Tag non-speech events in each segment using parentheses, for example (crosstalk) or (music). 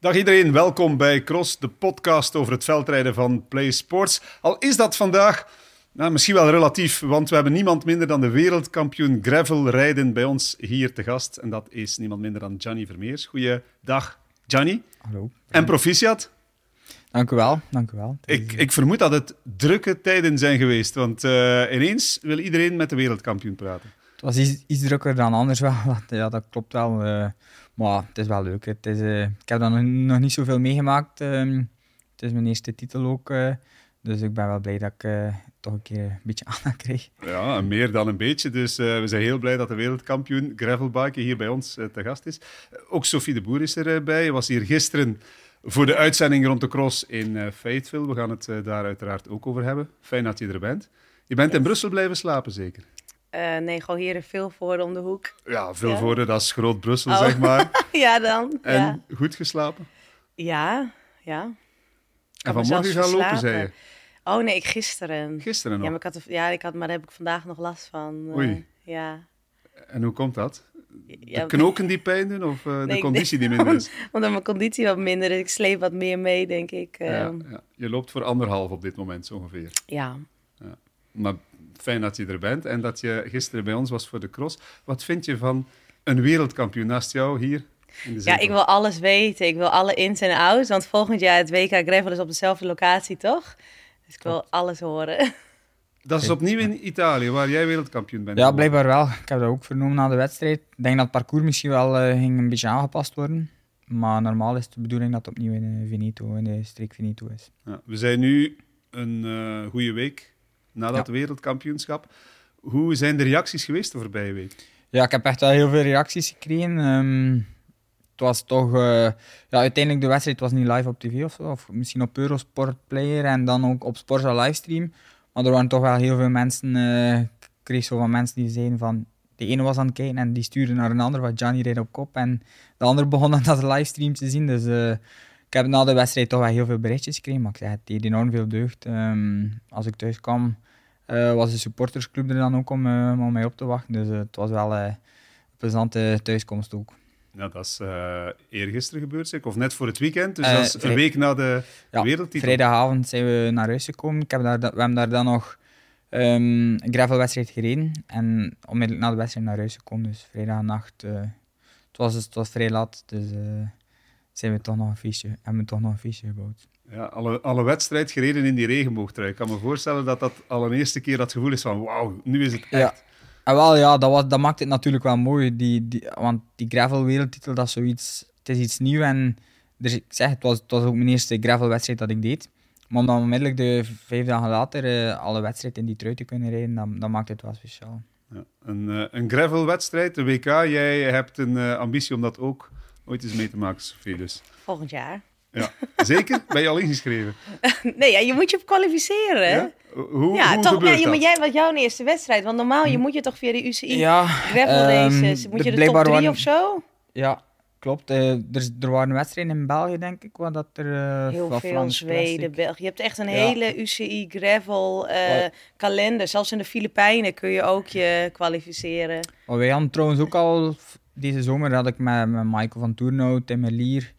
Dag iedereen, welkom bij Cross, de podcast over het veldrijden van Play Sports. Al is dat vandaag nou, misschien wel relatief, want we hebben niemand minder dan de wereldkampioen gravel rijden bij ons hier te gast. En dat is niemand minder dan Gianni Vermeers. Goeiedag, Gianni. Hallo. En proficiat. Dank u wel, dank u wel. Ik, ik vermoed dat het drukke tijden zijn geweest, want uh, ineens wil iedereen met de wereldkampioen praten. Het was iets, iets drukker dan anders wel, (laughs) ja, dat klopt wel. Uh, maar het is wel leuk. Het is, uh, ik heb daar nog, nog niet zoveel meegemaakt. Um, het is mijn eerste titel ook, dus ik ben wel blij dat ik toch een keer een beetje (laughs) aandacht kreeg. Ja, meer dan een beetje. Dus we zijn heel blij dat de wereldkampioen gravelbiken hier bij ons te gast is. ook Sophie de Boer is erbij. was hier gisteren voor de uitzending rond de cross in Fayetteville. We gaan het daar uiteraard ook over hebben. Fijn dat je er bent. Je bent in Brussel blijven slapen, zeker? Uh, nee, gewoon hier in Vilvoorde om de hoek. Ja, Vilvoorde, ja. dat is groot Brussel, oh. zeg maar. (laughs) ja, dan. En ja. goed geslapen? Ja, ja. En vanmorgen gaan lopen, zei je? Oh nee, ik gisteren. Gisteren nog? Ja, maar ik had, ja, ik had, maar daar heb ik vandaag nog last van. Oei. Ja. En hoe komt dat? De knoken die pijn doen of (laughs) uh, nee, de conditie die minder is? (laughs) Omdat mijn conditie wat minder is. Ik sleep wat meer mee, denk ik. Ja, ja. Je loopt voor anderhalf op dit moment zo ongeveer. Ja. ja. Maar fijn dat je er bent en dat je gisteren bij ons was voor de cross. Wat vind je van een wereldkampioen naast jou hier? In de ja, ik wil alles weten. Ik wil alle ins en outs. Want volgend jaar het WK Gravel is op dezelfde locatie, toch? Dus ik wil alles horen. (laughs) Dat is opnieuw in Italië, waar jij wereldkampioen bent. Ja, blijkbaar wel. Ik heb dat ook vernomen na de wedstrijd. Ik denk dat het parcours misschien wel uh, ging een beetje aangepast worden. Maar normaal is het de bedoeling dat het opnieuw in Veneto, in de streek Veneto is. Ja, we zijn nu een uh, goede week na dat ja. wereldkampioenschap. Hoe zijn de reacties geweest de voorbije week? Ja, ik heb echt wel heel veel reacties gekregen. Um, het was toch... Uh, ja, uiteindelijk de wedstrijd was niet live op tv of zo. Of misschien op Eurosport Player en dan ook op Sporza livestream. Maar er waren toch wel heel veel mensen, uh, ik kreeg zo van mensen die zeiden van, de ene was aan het kijken en die stuurde naar een ander, wat Johnny reed op kop. En de andere (laughs) begon dan dat livestream te zien. Dus uh, ik heb na de wedstrijd toch wel heel veel berichtjes gekregen, maar ik zei, het deed enorm veel deugd. Um, als ik thuis kwam, uh, was de supportersclub er dan ook om, om mij op te wachten. Dus het was wel een plezante thuiskomst ook. Ja, dat is eergisteren gebeurd? Of net voor het weekend, dus dat is een week na de ja, wereldtitel. vrijdagavond zijn we naar huis gekomen. Ik heb daar, we hebben daar dan nog um, een gravelwedstrijd gereden en onmiddellijk na de wedstrijd naar huis gekomen. Dus vrijdagnacht, het, was, het was vrij laat, dus zijn we toch nog een feestje, hebben we toch nog een feestje gebouwd. Ja, alle, alle wedstrijd gereden in die regenboogtrui. Ik kan me voorstellen dat dat al een eerste keer dat gevoel is van wauw, nu is het echt... Ja. En wel, ja, dat, was, dat maakt het natuurlijk wel mooi. Die, die, want die gravel-wereldtitel, dat is zoiets... Het is iets nieuws en... Dus ik zeg, het was, het was ook mijn eerste gravel-wedstrijd dat ik deed. Maar om dan onmiddellijk de vijf dagen later uh, alle wedstrijden in die trui te kunnen rijden, dat, dat maakt het wel speciaal. Ja, een, uh, een gravel-wedstrijd, de WK. Jij hebt een uh, ambitie om dat ook ooit eens mee te maken, Sofie. Dus. Volgend jaar. Ja, zeker? Ben je al ingeschreven? (laughs) nee, ja, je moet je kwalificeren. Ja? Hoe, ja, hoe toch, gebeurt ja, dat? maar jij was jouw eerste wedstrijd. Want normaal je moet je toch via de UCI ja, gravel um, races. Moet je de top drie of zo? Ja, klopt. Uh, er, er waren wedstrijden in België, denk ik, waar dat er... Uh, Heel veel, Frans Zweden, België. Je hebt echt een ja. hele UCI gravel uh, kalender. Zelfs in de Filipijnen kun je ook je kwalificeren. Oh, wij hadden trouwens ook al... Deze zomer had ik met, met Michael van Toernout, Tim Merlier...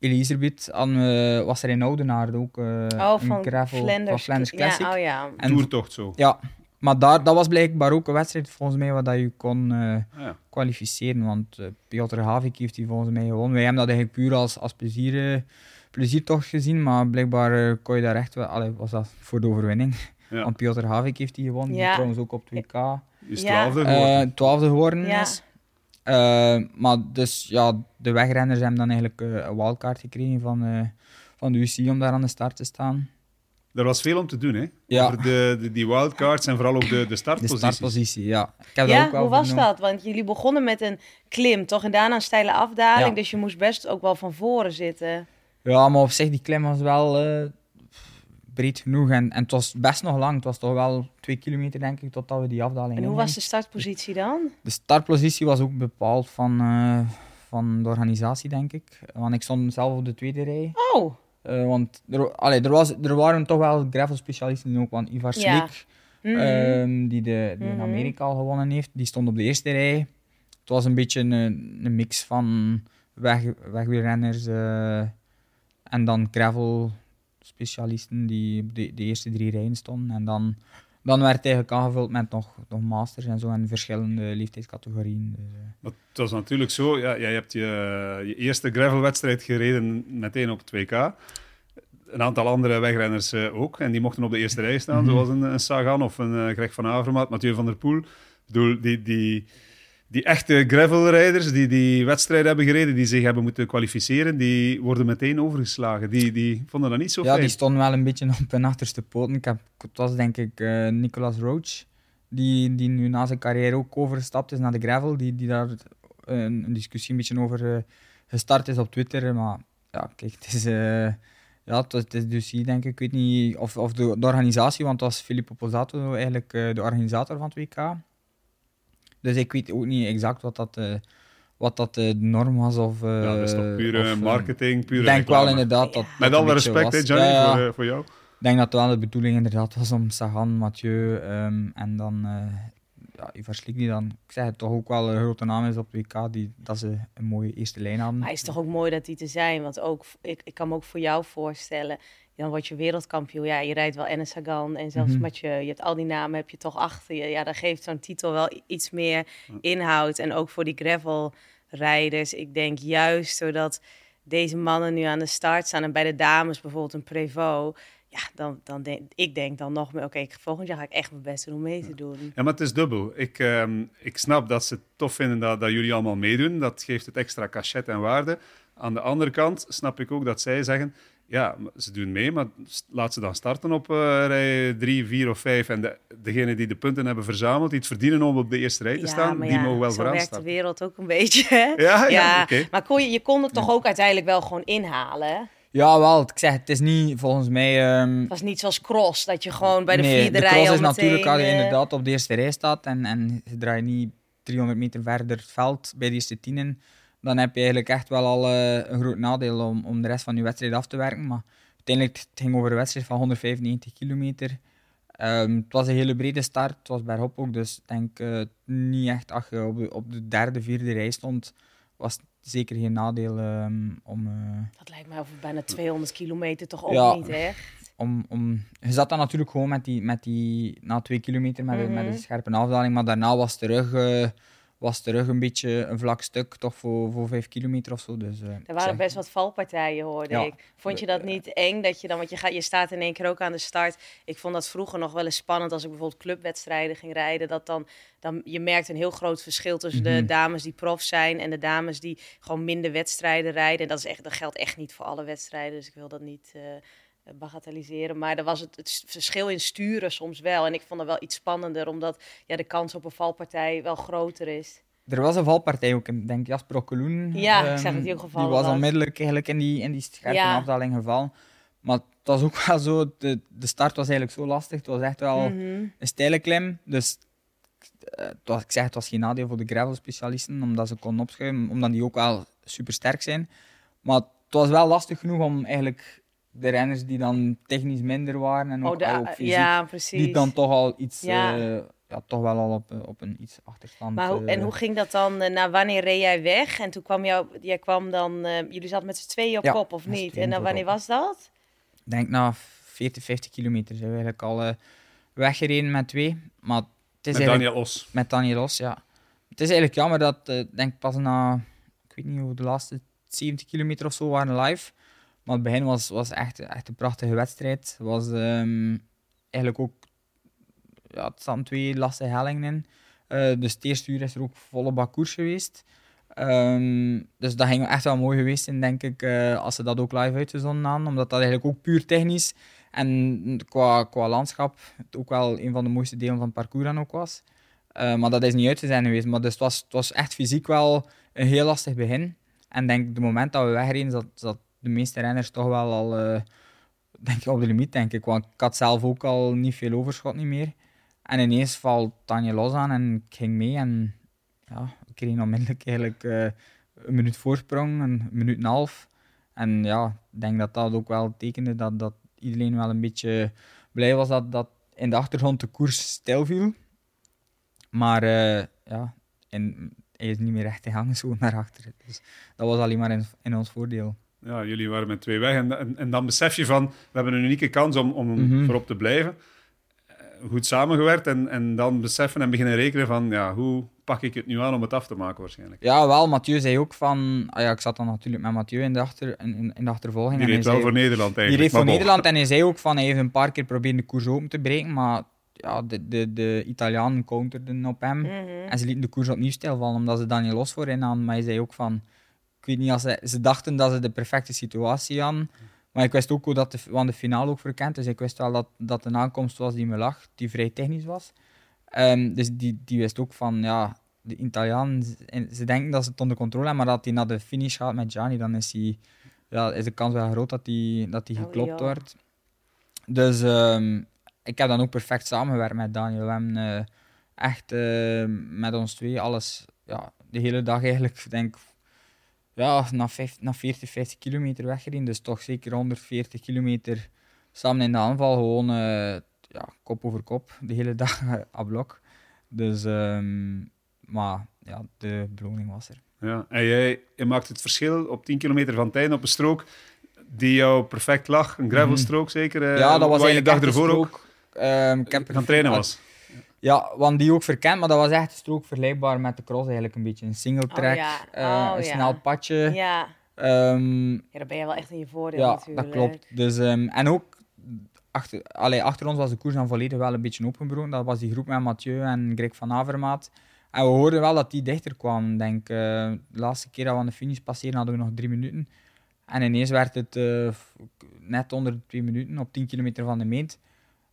Elisabeth aan, uh, was er in Oudenaarde ook uh, oh, van een gravel Flanders, van Flanders Classic. Ja, oh ja. En, Toertocht zo. Ja, maar daar, dat was blijkbaar ook een wedstrijd volgens mij waar dat je kon uh, ah, ja. kwalificeren. Want uh, Piotr Havik heeft die volgens mij gewonnen. Wij hebben dat eigenlijk puur als, als plezier, pleziertocht gezien, maar blijkbaar kon je daar echt wel... Allee, was dat voor de overwinning. Ja. Want Piotr Havik heeft die gewonnen, die trouwens ook op 2K Is Ja. twaalfde geworden. eh twaalfde geworden Ja. is. Eh, maar dus ja, de wegrenners hebben dan eigenlijk eh, een wildcard gekregen van, eh, van de UCI om daar aan de start te staan. Er was veel om te doen, hè? Ja. Over de, de, die wildcards en vooral ook de, de (laughs) De startposities. startpositie, ja. Ik heb dat Ja, ook wel hoe was dat? Want jullie begonnen met een klim, toch? En daarna een steile afdaling. Ja. Dus je moest best ook wel van voren zitten. Ja, maar op zich, die klim was wel eh, breed genoeg. En, en het was best nog lang. Het was toch wel twee kilometer, denk ik, totdat we die afdaling En hoe was de startpositie dan? De startpositie was ook bepaald van, eh, van de organisatie, denk ik. Want ik stond zelf op de tweede rij. Oh, Eh, want er, allee, er, was, er waren toch wel gravel-specialisten ook. Want Ivar Ja. Slik, mhm. ehm, die, de, die in Mhm. Amerika al gewonnen heeft, die stond op de eerste rij. Het was een beetje een, een mix van weg, wegwielrenners uh, en dan gravel specialisten die op de, de, eerste drie rijen stonden. En dan, dan werd het eigenlijk aangevuld met nog, nog masters en zo en verschillende leeftijdscategorieën. Dus, uh. het was natuurlijk zo, ja, jij hebt je, je eerste gravelwedstrijd gereden meteen op het WK een aantal andere wegrenners uh, ook. En die mochten op de eerste rij staan, mm -hmm. zoals een, een, Sagan of een uh, Greg van Avermaat, Mathieu van der Poel. Ik bedoel, die, die, die echte gravelrijders die die wedstrijd hebben gereden, die zich hebben moeten kwalificeren, die worden meteen overgeslagen. Die, die vonden dat niet zo Ja, die stonden wel een beetje op hun achterste poten. Ik heb, het was denk ik uh, Nicolas Roach, die, die nu na zijn carrière ook overgestapt is naar de gravel, die, die daar een, een discussie een beetje over gestart is op Twitter. Maar ja, kijk, het is ja, het is dus hier denk ik, ik weet niet of, of de, de organisatie, want dat was Filippo Pozzato eigenlijk de organisator van het WK. Dus ik weet ook niet exact wat dat, uh, wat dat de norm was. Of, uh, ja, dat is toch pure of, marketing, pure Ik denk wel inderdaad dat... Met alle respect, hè, Johnny, ja, ja. Voor, voor, jou. Ik denk dat het wel de bedoeling inderdaad was om Sagan, Mathieu um, en dan ja, Ivar Slik die dan, ik zeg het, toch ook wel een grote naam is op WK, die, dat ze een mooie eerste lijn hadden. Maar het is toch ook mooi dat die te zijn, want ook, ik, ik kan me ook voor jou voorstellen, dan word je wereldkampioen. Ja, je rijdt wel Enes Sagan en zelfs mm -hmm. je hebt al die namen heb je toch achter je. Ja, dan geeft zo'n titel wel iets meer inhoud. En ook voor die gravel rijders, ik denk juist doordat deze mannen nu aan de start staan en bij de dames bijvoorbeeld een Prevost ja, dan, dan denk ik denk dan nog meer, oké, okay, volgend jaar ga ik echt mijn best doen om mee te doen. Ja, maar het is dubbel. Ik, um, ik snap dat ze het tof vinden dat, dat jullie allemaal meedoen. Dat geeft het extra cachet en waarde. Aan de andere kant snap ik ook dat zij zeggen, ja, ze doen mee, maar laat ze dan starten op uh, rij 3, 4 of 5. En de, degene die de punten hebben verzameld, die het verdienen om op de eerste rij te ja, staan, die ja, mogen wel vooraan werkt staan. de wereld ook een beetje. Hè? Ja, ja, ja. Okay. maar kon je, je kon het toch ook uiteindelijk wel gewoon inhalen? Ja, wel. Ik zeg, het is niet volgens mij. Um... Het was niet zoals cross, dat je gewoon bij de nee, vierde de rij. cross is meteen, natuurlijk als je uh... inderdaad op de eerste rij staat en, en je draait niet 300 meter verder het veld bij de eerste tienen. Dan heb je eigenlijk echt wel al uh, een groot nadeel om, om de rest van je wedstrijd af te werken. Maar uiteindelijk het ging over een wedstrijd van 195 kilometer. Um, het was een hele brede start, het was bergop ook. Dus ik denk uh, niet echt als je op de, op de derde, vierde rij stond, was zeker geen nadeel um, om... Uh, dat lijkt mij over bijna 200 kilometer toch ook ja, niet, hè? Om, om, je zat dan natuurlijk gewoon met die, met die na twee kilometer met, Mhm. mm -hmm. met een scherpe afdaling, maar daarna was terug, uh, was terug een beetje een vlak stuk, toch voor, voor vijf kilometer of zo. Dus, uh, er waren best wat valpartijen, hoorde Ja. ik. Vond je dat niet eng? Dat je dan, want je, gaat, je staat in één keer ook aan de start. Ik vond dat vroeger nog wel eens spannend als ik bijvoorbeeld clubwedstrijden ging rijden. Dat dan, dan je merkt een heel groot verschil tussen de Mhm. dames die prof zijn en de dames die gewoon minder wedstrijden rijden. En dat, is echt, dat geldt echt niet voor alle wedstrijden, dus ik wil dat niet eh, bagatelliseren. Maar er was het, het verschil in sturen soms wel. En ik vond het wel iets spannender, omdat ja, de kans op een valpartij wel groter is. Er was een valpartij ook, ik denk Jasper Okkeloen. Ja, ik zag dat die ook gevallen Die was onmiddellijk eigenlijk in die, in die scherpe Ja. afdaling gevallen. Maar het was ook wel zo, de, de start was eigenlijk zo lastig. Het was echt wel Mhm. een steile klim. Dus eh, het was, ik zeg, het was geen nadeel voor de gravel-specialisten, omdat ze konden opschuiven, omdat die ook wel super sterk zijn. Maar het was wel lastig genoeg om eigenlijk de renners die dan technisch minder waren en ook, Oh, de, ook fysiek, ja, precies. die dan toch al iets, Ja. ja. ja, toch wel al op, eh, op een iets achterstand. Maar hoe, en eh, hoe ging dat dan? eh, nou, wanneer reed jij weg? En toen kwam jou, jij kwam dan, eh, jullie zaten met z'n tweeën op Ja, kop of niet? En dan wanneer was dat? Ik denk na 40, 50 kilometer zijn we eigenlijk al eh, weggereden met twee. Maar het is Met Daniel Os. met Daniel Os, ja. Het is eigenlijk jammer dat, eh, ik denk pas na, ik weet niet hoe de laatste 70 kilometer of zo waren live. Maar het begin was, was echt, echt een prachtige wedstrijd. Was ehm, eigenlijk ook, ja, het staan twee lastige hellingen in. Eh, dus het eerste uur is er ook volle bak koers geweest. Ehm, dus dat ging echt wel mooi geweest zijn, denk ik, eh, als ze dat ook live uitgezonden hadden. Omdat dat eigenlijk ook puur technisch en qua, qua landschap het ook wel een van de mooiste delen van het parcours dan ook was. Eh, maar dat is niet uit te zijn geweest. Maar dus het, was, het was echt fysiek wel een heel lastig begin. En denk de moment dat we wegreden, zat de meeste renners toch wel al eh, denk ik, op de limiet, denk ik. Want ik had zelf ook al niet veel overschot niet meer. En ineens valt Tanja los aan en ik ging mee. En ja, ik kreeg onmiddellijk eigenlijk eh, een minuut voorsprong, een minuut en een half. En ja, ik denk dat dat ook wel tekende dat, dat iedereen wel een beetje blij was dat, dat in de achtergrond de koers stil viel. Maar eh, ja, in, hij is niet meer recht te hangen (laughs) zo naar achteren. Dus dat was alleen maar in ons voordeel. Ja, jullie waren met twee weg. En, en, en dan besef je van, we hebben een unieke kans om, om Mhm. voorop te blijven. Eh, Goed samengewerkt en, en dan beseffen en beginnen rekenen van, ja, hoe pak ik het nu aan om het af te maken waarschijnlijk. Ja, wel, Mathieu zei ook van... Ah ja, ik zat dan natuurlijk met Mathieu in de, achter, in, in- de achtervolging. Die en reed hij wel zei- voor Nederland Die eigenlijk. reed voor. Nederland en hij zei ook van hij heeft een paar keer proberen de koers open te breken, maar ja, de, de, de Italianen counterden op hem. Mhm. En ze lieten de koers opnieuw stilvallen, omdat ze dan niet los voor in hadden. Maar hij zei ook van, weet niet, als ze, ze dachten dat ze de perfecte situatie hadden. Maar ik wist ook hoe dat de, want de finale ook verkend, dus ik wist wel dat, dat de aankomst was die me lag, die vrij technisch was. Ehm, dus die, die wist ook van, ja, de Italianen, ze, ze denken dat ze het onder controle hebben, maar dat hij naar de finish gaat met Gianni, dan is, hij, ja, is de kans wel groot dat hij dat hij Oh, geklopt ja. wordt. Dus ehm, ik heb dan ook perfect samengewerkt met Daniel. We hebben eh, echt eh, met ons twee alles, ja, de hele dag eigenlijk, ik denk ja, na, 50, na 40, 50 kilometer weggereden. Dus toch zeker 140 kilometer samen in de aanval. Gewoon eh, ja, kop over kop de hele dag (laughs) aan blok. Dus, ehm, maar ja, de beloning was er. Ja. En jij, je maakt het verschil op 10 kilometer van Tijn op een strook die jou perfect lag. Een gravelstrook zeker. eh, Mhm. ja, dat was waar je de dag ervoor ook strook. Ik heb er- gaan trainen was. Ja, want die ook verkend, maar dat was echt strook vergelijkbaar met de cross eigenlijk een beetje. Een single track, ja. eh, Oh, een ja. snel padje. Ja. Ehm, ja, dan ben je wel echt in je voordeel Ja, natuurlijk. dat klopt. Dus, ehm, en ook achter, allee, achter ons was de koers dan volledig wel een beetje opengebroken. Dat was die groep met Mathieu en Greg van Avermaat. En we hoorden wel dat die dichter kwam. Denk, eh, de laatste keer dat we aan de finish passeerden hadden we nog drie minuten. En ineens werd het eh, net onder de twee minuten op 10 kilometer van de meet.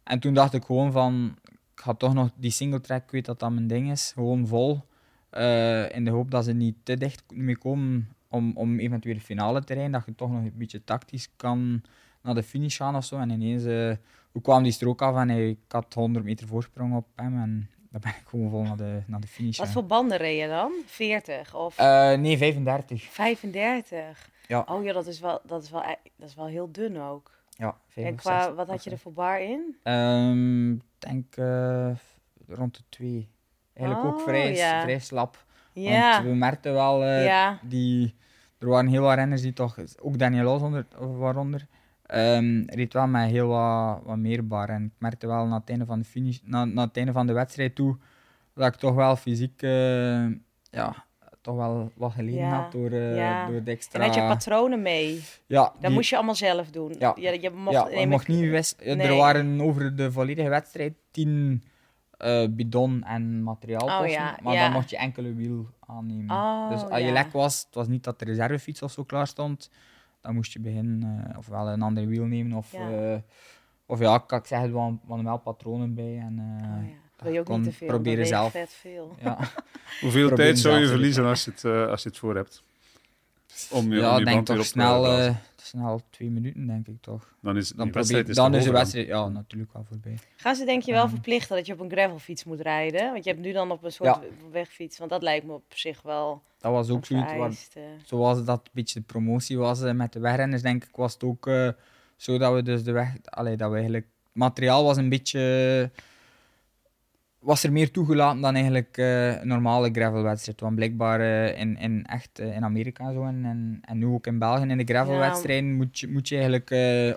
En toen dacht ik gewoon van, ik ga toch nog die single track, ik weet dat dat mijn ding is, gewoon vol. Eh, in de hoop dat ze niet te dicht mee komen om, om eventueel de finale te rijden. Dat je toch nog een beetje tactisch kan naar de finish gaan of zo. En ineens eh, hoe kwam die strook af en hij, ik had 100 meter voorsprong op hem. En dan ben ik gewoon vol naar de, naar de finish. Wat voor banden reed je dan? 40 of Eh, nee, 35. 35? Ja. Oh ja, dat is wel, dat is wel, e- dat is wel heel dun ook. Ja, En 65. qua, wat had je er voor bar in? Ehm, Ik denk eh, rond de 2. Eigenlijk ook Oh, vrij, ja. vrij slap. Ja. Want we merkten wel, eh, ja. die, er waren heel wat renners die toch, ook Daniel onder, waaronder, ehm reed wel met heel wat, wat meer bar. En ik merkte wel na het einde van de finish, na, na het einde van de wedstrijd toe, dat ik toch wel fysiek, eh, ja, toch wel wat geleden Ja, had door, eh, ja. door de extra... En had je patronen mee? ja, Dat die- moest je allemaal zelf doen. Ja. Je, je mocht, ja, je ik- mocht niet wist, Er Nee. waren over de volledige wedstrijd tien eh, bidon en materiaalposten, Oh ja, maar dan mocht je enkele wiel aannemen. Oh, dus als je lek was, het was niet dat de reservefiets of zo klaar stond, dan moest je beginnen uh, ofwel een ander wiel nemen of of ja kan ik zeggen, er waren, wel patronen bij. En, eh, Oh, ja. Wil je ook niet te veel? je zelf. vet veel. ja. (laughs) Hoeveel Probeer tijd zou je verliezen als je het, eh, als je het voor hebt? Om je, ja, om je denk toch op te snel, eh, snel twee minuten, denk ik toch. Dan is het Dan, die probeer, wedstrijd is dan is de wedstrijd ja, natuurlijk wel voorbij. Gaan ze denk je wel Ehm. verplichten dat je op een gravelfiets moet rijden? Want je hebt nu dan op een soort Ja. wegfiets. Want dat lijkt me op zich wel Dat was ook zoiets zoals dat een beetje de promotie was eh, met de wegrenners, denk ik, was het ook eh, zo dat we dus de weg, allee, dat we eigenlijk, het materiaal was een beetje, was er meer toegelaten dan eigenlijk een normale gravelwedstrijd. Want blijkbaar eh, in, in echt eh, in Amerika en zo en, en, en nu ook in België in de gravelwedstrijden moet, je, moet je eigenlijk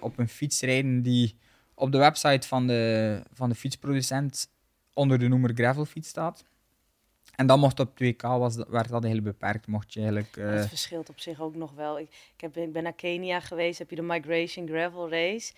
op een fiets rijden die op de website van de, van de fietsproducent onder de noemer gravelfiets staat. En dan mocht op 2K, was, werd dat eigenlijk beperkt. Mocht je eigenlijk... eh, Dat verschilt op zich ook nog wel. Ik, ik, heb, ik ben naar Kenia geweest, heb je de Migration Gravel Race.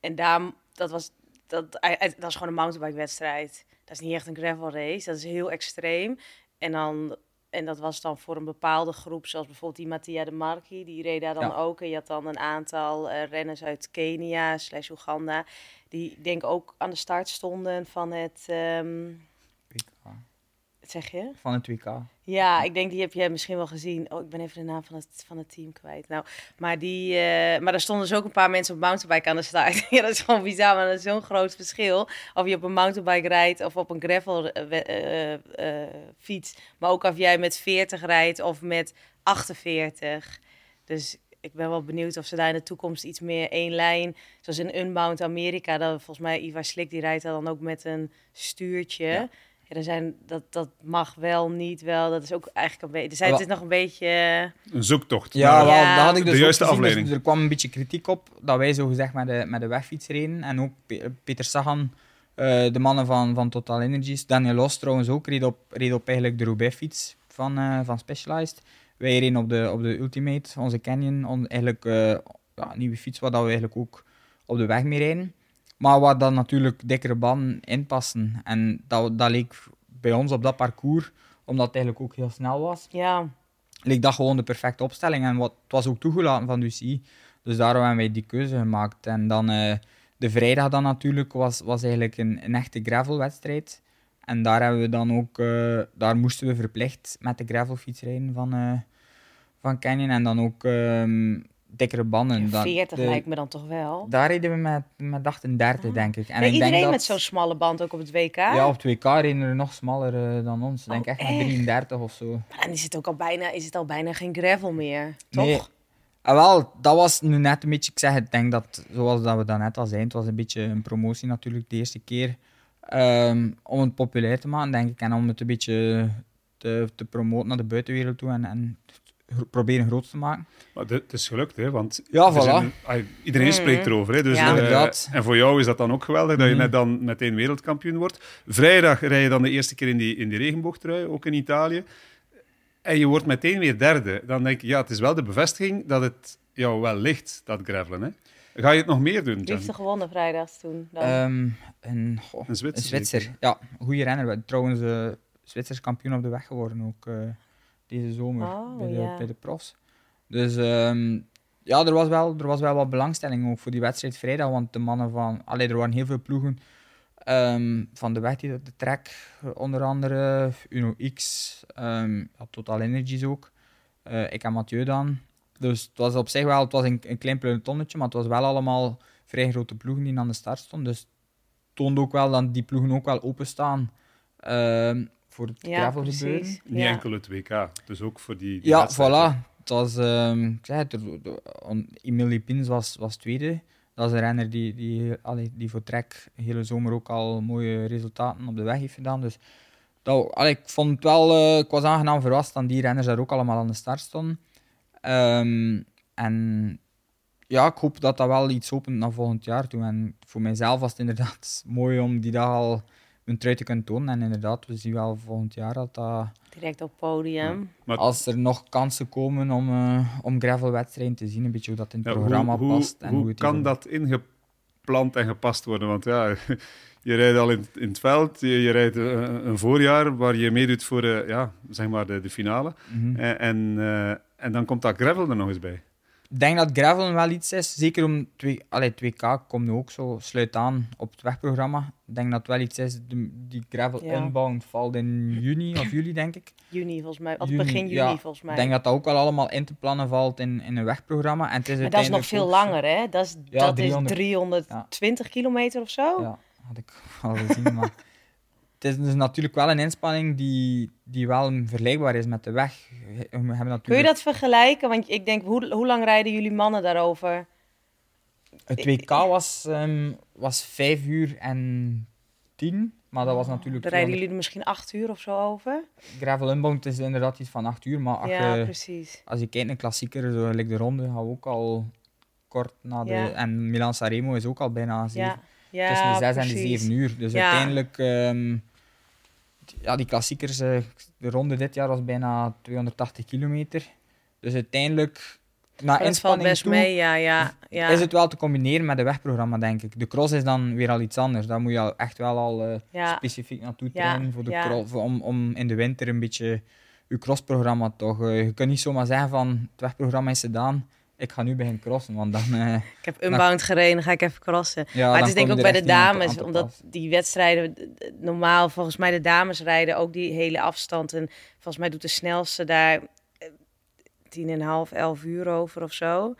En daar, dat was, dat, dat is gewoon een mountainbike wedstrijd. Dat is niet echt een gravel race, dat is heel extreem. En, dan, en dat was dan voor een bepaalde groep, zoals bijvoorbeeld die Mattia de Marchi, die reed daar dan Ja. ook. En je had dan een aantal eh, renners uit Kenia slash Oeganda, die denk ik ook aan de start stonden van het, ehm, 2K. Wat zeg je? Van het 2K. Ja, ik denk die heb jij misschien wel gezien. Oh, ik ben even de naam van het, van het team kwijt. Nou, maar, die, eh, maar daar stonden dus ook een paar mensen op mountainbike aan de start. (laughs) ja, dat is gewoon bizar, maar dat is zo'n groot verschil. Of je op een mountainbike rijdt of op een gravel eh, eh, fiets. Maar ook of jij met 40 rijdt of met 48. Dus ik ben wel benieuwd of ze daar in de toekomst iets meer één lijn... Zoals in Unbound Amerika, dat volgens mij Ivar Slik, die rijdt daar dan ook met een stuurtje... Ja. Ja, er zijn, dat, dat mag wel, niet wel. Dat is ook eigenlijk een beetje... Er zijn, het is nog een beetje... Een zoektocht. Ja, wel, Ja. dat had ik dus De juiste. Dus afleiding. er kwam een beetje kritiek op dat wij zo gezegd met de, met de wegfiets reden. En ook Pe- Peter Sagan, eh, de mannen van, van Total Energies. Daniel Los trouwens ook, reed op, reed op eigenlijk de Roubaix-fiets van, eh, van Specialized. Wij reden op de, op de Ultimate, onze Canyon. On, eigenlijk eh, ja, een nieuwe fiets waar dat we eigenlijk ook op de weg mee rijden. Maar waar dan natuurlijk dikkere banden in passen. En dat, dat leek bij ons op dat parcours, omdat het eigenlijk ook heel snel was, Ja, leek dat gewoon de perfecte opstelling. En wat, het was ook toegelaten van UCI. Dus daarom hebben wij die keuze gemaakt. En dan eh, de vrijdag dan natuurlijk was, was eigenlijk een, een echte gravelwedstrijd. En daar hebben we dan ook, eh, daar moesten we verplicht met de gravelfiets rijden van, eh, van Canyon. En dan ook ehm, dikkere banden. Dat- 40 de- lijkt me dan toch wel. Daar reden we met, met 38, denk ik. En Ja, ik denk iedereen dat- met zo'n smalle band ook op het WK. Ja, op 2K reden er nog smaller eh, dan ons. Ik denk Oh, echt met echt? 33 of zo. Maar dan is het ook al bijna, is het al bijna geen gravel meer, toch? Nee. Ah, wel, dat was nu net een beetje, ik zeg het, ik denk dat, zoals dat we daarnet al zeiden, het was een beetje een promotie natuurlijk de eerste keer. Ehm, om het populair te maken, denk ik, en om het een beetje te, te promoten naar de buitenwereld toe en, en proberen groot te maken. Maar dit- het is gelukt, hè? Want Ja, voilà. zijn- iedereen spreekt erover. Hè? Dus, Ja. eh, Inderdaad. en voor jou is dat dan ook geweldig dat je Mhm. net dan meteen wereldkampioen wordt. Vrijdag rij je dan de eerste keer in die, in die regenboogtrui, ook in Italië. En je wordt meteen weer derde. Dan denk je, ja, het is wel de bevestiging dat het jou wel ligt, dat gravelen. Hè? Ga je het nog meer doen, Wie Jan? heeft er gewonnen vrijdags toen? Dan? Ehm, een, goh, Een Zwitser, een Zwitser. zeker? Ja, goede renner. Trouwens, eh Zwitsers kampioen op de weg geworden ook eh, deze zomer Oh, bij, de, bij de profs. Dus ehm, ja, er was, wel, er was wel wat belangstelling ook voor die wedstrijd vrijdag, want de mannen van... Allee, er waren heel veel ploegen ehm, van de weg, die de trek, onder andere Uno X, ehm, Total Energies ook. Eh, ik en Mathieu dan. Dus het was op zich wel het was een, een klein pelotonnetje, maar het was wel allemaal vrij grote ploegen die aan de start stonden. Dus het toonde ook wel dat die ploegen ook wel openstaan voor het ja, gravel gebeuren. precies. Niet ja. enkel het WK, dus ook voor die, die Ja, wedstrijd, voilà. Het was, ehm, ik zei het, er- Emilie Pins was, was tweede. Dat is een renner die, die, allee, die voor Trek de hele zomer ook al mooie resultaten op de weg heeft gedaan. Dus dat, allee, ik vond het wel, eh, ik was aangenaam verrast dat die renners daar ook allemaal aan de start stonden. Ehm, en ja, ik hoop dat dat wel iets opent naar volgend jaar toe. En voor mijzelf was het inderdaad (laughs) mooi om die dag al een trui te kunnen tonen. En inderdaad, we zien wel volgend jaar dat dat Direct op podium. Maar- als er nog kansen komen om, eh om gravelwedstrijden te zien, een beetje hoe dat in het Ja, programma hoe, hoe- past. En hoe hoe het kan dat ingeplant en gepast worden? Want ja, (laughs) je rijdt al in, in het veld, je, je rijdt eh, een voorjaar waar je meedoet voor eh, ja, zeg maar de, de finale. Mhm. En, en, eh, en dan komt dat gravel er nog eens bij. Ik denk dat gravel wel iets is, zeker om twee, allee, 2K komt nu ook zo, sluit aan op het wegprogramma. Ik denk dat het wel iets is, de- die gravel Ja. inbound valt in juni of juli, denk ik. Juni volgens mij. Of Juni, begin juni ja. volgens mij. Ik denk dat dat ook al allemaal in te plannen valt in, in een wegprogramma. En het is maar dat is nog veel langer, hè? Dat is, Ja, dat 300. is 320 kilometer of zo. Ja, had ik al gezien. maar het is dus natuurlijk wel een inspanning die, die wel vergelijkbaar is met de weg. We hebben natuurlijk Kun je dat vergelijken? Want ik denk, hoe, hoe lang rijden jullie mannen daarover? Het WK was, ehm, was 5 uur en 10, maar dat was natuurlijk. Dan rijden jullie er misschien acht uur of zo over? Gravel Unbound is inderdaad iets van 8 uur, maar als, ja, je, precies. als je kijkt naar klassieker, zo gelijk de ronde, gaan we ook al kort na de. Ja. En Milan Sanremo is ook al bijna zeven, Ja, ja tussen de 6 en de. 7 uur. Dus uiteindelijk. ehm, ja, die klassiekers, eh, de ronde dit jaar was bijna 280 kilometer. Dus uiteindelijk, na dat inspanning best toe, mee, ja, ja. ja. is het wel te combineren met een wegprogramma, denk ik. De cross is dan weer al iets anders. Daar moet je echt wel al eh, ja. specifiek naartoe trainen voor de ja. cro- voor- om, om in de winter een beetje je crossprogramma toch. eh, je kunt niet zomaar zeggen van het wegprogramma is gedaan, ik ga nu beginnen crossen, want dan... eh, Ik heb unbound gereden, dan ga ik even crossen. ja, maar dan het is denk ik ook bij de dames, omdat die wedstrijden normaal, volgens mij de dames rijden ook die hele afstand. En volgens mij doet de snelste daar eh, tien en een half, elf uur over of zo.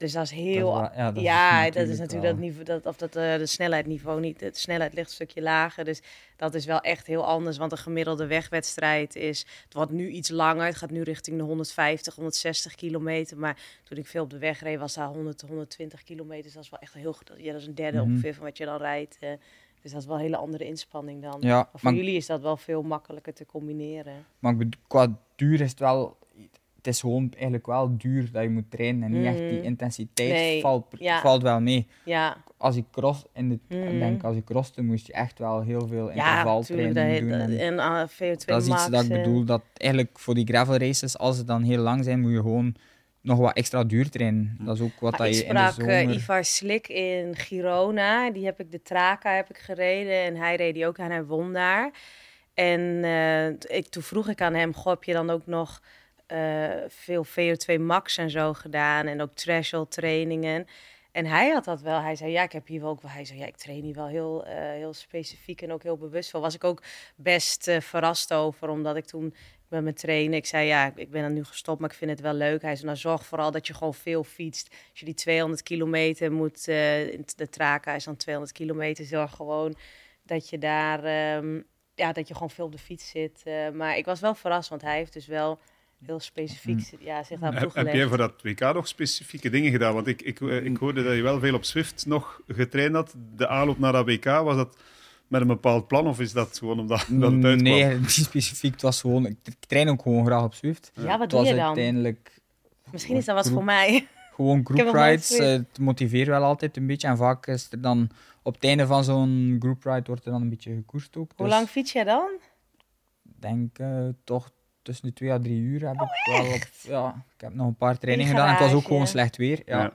Dus dat is heel... wel- ja, dat is dat is natuurlijk wel- dat niveau, dat, of dat eh, de snelheidniveau niet. De snelheid ligt een stukje lager, dus dat is wel echt heel anders. Want een gemiddelde wegwedstrijd is, het wordt nu iets langer. Het gaat nu richting de 150, 160 kilometer. Maar toen ik veel op de weg reed, was daar 100, 120 kilometer. Dus dat is wel echt heel. Ja, dat is een derde Mhm. ongeveer van wat je dan rijdt. eh, Dus dat is wel een hele andere inspanning dan. Ja, maar voor maar- jullie is dat wel veel makkelijker te combineren. Maar ik bedoel, qua duur is het wel... Het is gewoon eigenlijk wel duur dat je moet trainen. En niet echt die Mhm. intensiteit Nee, valt, ja. valt wel mee. Ja, Als je cross in de, ik denk als je crosste, moest je echt wel heel veel ja natuurlijk. intervaltraining doen. Dat, En en uh, VO2 dat is iets dat ik en- bedoel, dat eigenlijk voor die gravel races, als ze dan heel lang zijn, moet je gewoon nog wat extra duur trainen. Dat is ook wat dat ik je in de sprak zomer... eh, Ivar Slik in Girona. Die heb ik de Traka heb ik gereden. En hij reed die ook en hij won daar. En eh, ik, toen vroeg ik aan hem, goh, heb je dan ook nog eh, veel VO2 max en zo gedaan? En ook threshold trainingen. En hij had dat wel. Hij zei, ja, ik heb hier wel ook wel. Hij zei, ja, ik train hier wel heel, eh, heel specifiek en ook heel bewust voor. Was ik ook best eh, verrast over, omdat ik toen met mijn trainen, ik zei, ja, ik ben er nu gestopt, maar ik vind het wel leuk. Hij zei, nou, zorg vooral dat je gewoon veel fietst. Als je die 200 kilometer moet, in de traka is dan 200 kilometer, zorg gewoon dat je daar, ehm, ja, dat je gewoon veel op de fiets zit. Maar ik was wel verrast, want hij heeft dus wel heel specifiek ja, zich daar Heb, jij voor dat WK nog specifieke dingen gedaan? Want ik, ik, eh, ik hoorde dat je wel veel op Swift nog getraind had. De aanloop naar dat WK, was dat met een bepaald plan of is dat gewoon omdat dat het uitkwam? Nee, (laughs) niet specifiek. Het was gewoon... Ik train ook gewoon graag op Zwift. Ja, wat doe je dan? uiteindelijk Misschien is dat wat voor mij. gewoon (laughs) group rides. Eh, Het motiveert wel altijd een beetje. En vaak is er dan... Op het einde van zo'n group ride wordt er dan een beetje gekoerst ook. Hoe Dus lang fiets jij dan? Ik denk eh, toch tussen de twee à drie uur heb ik Oh, wel op... Ja, ik heb nog een paar trainingen gedaan. En het was ook gewoon slecht weer. Ja. Ja.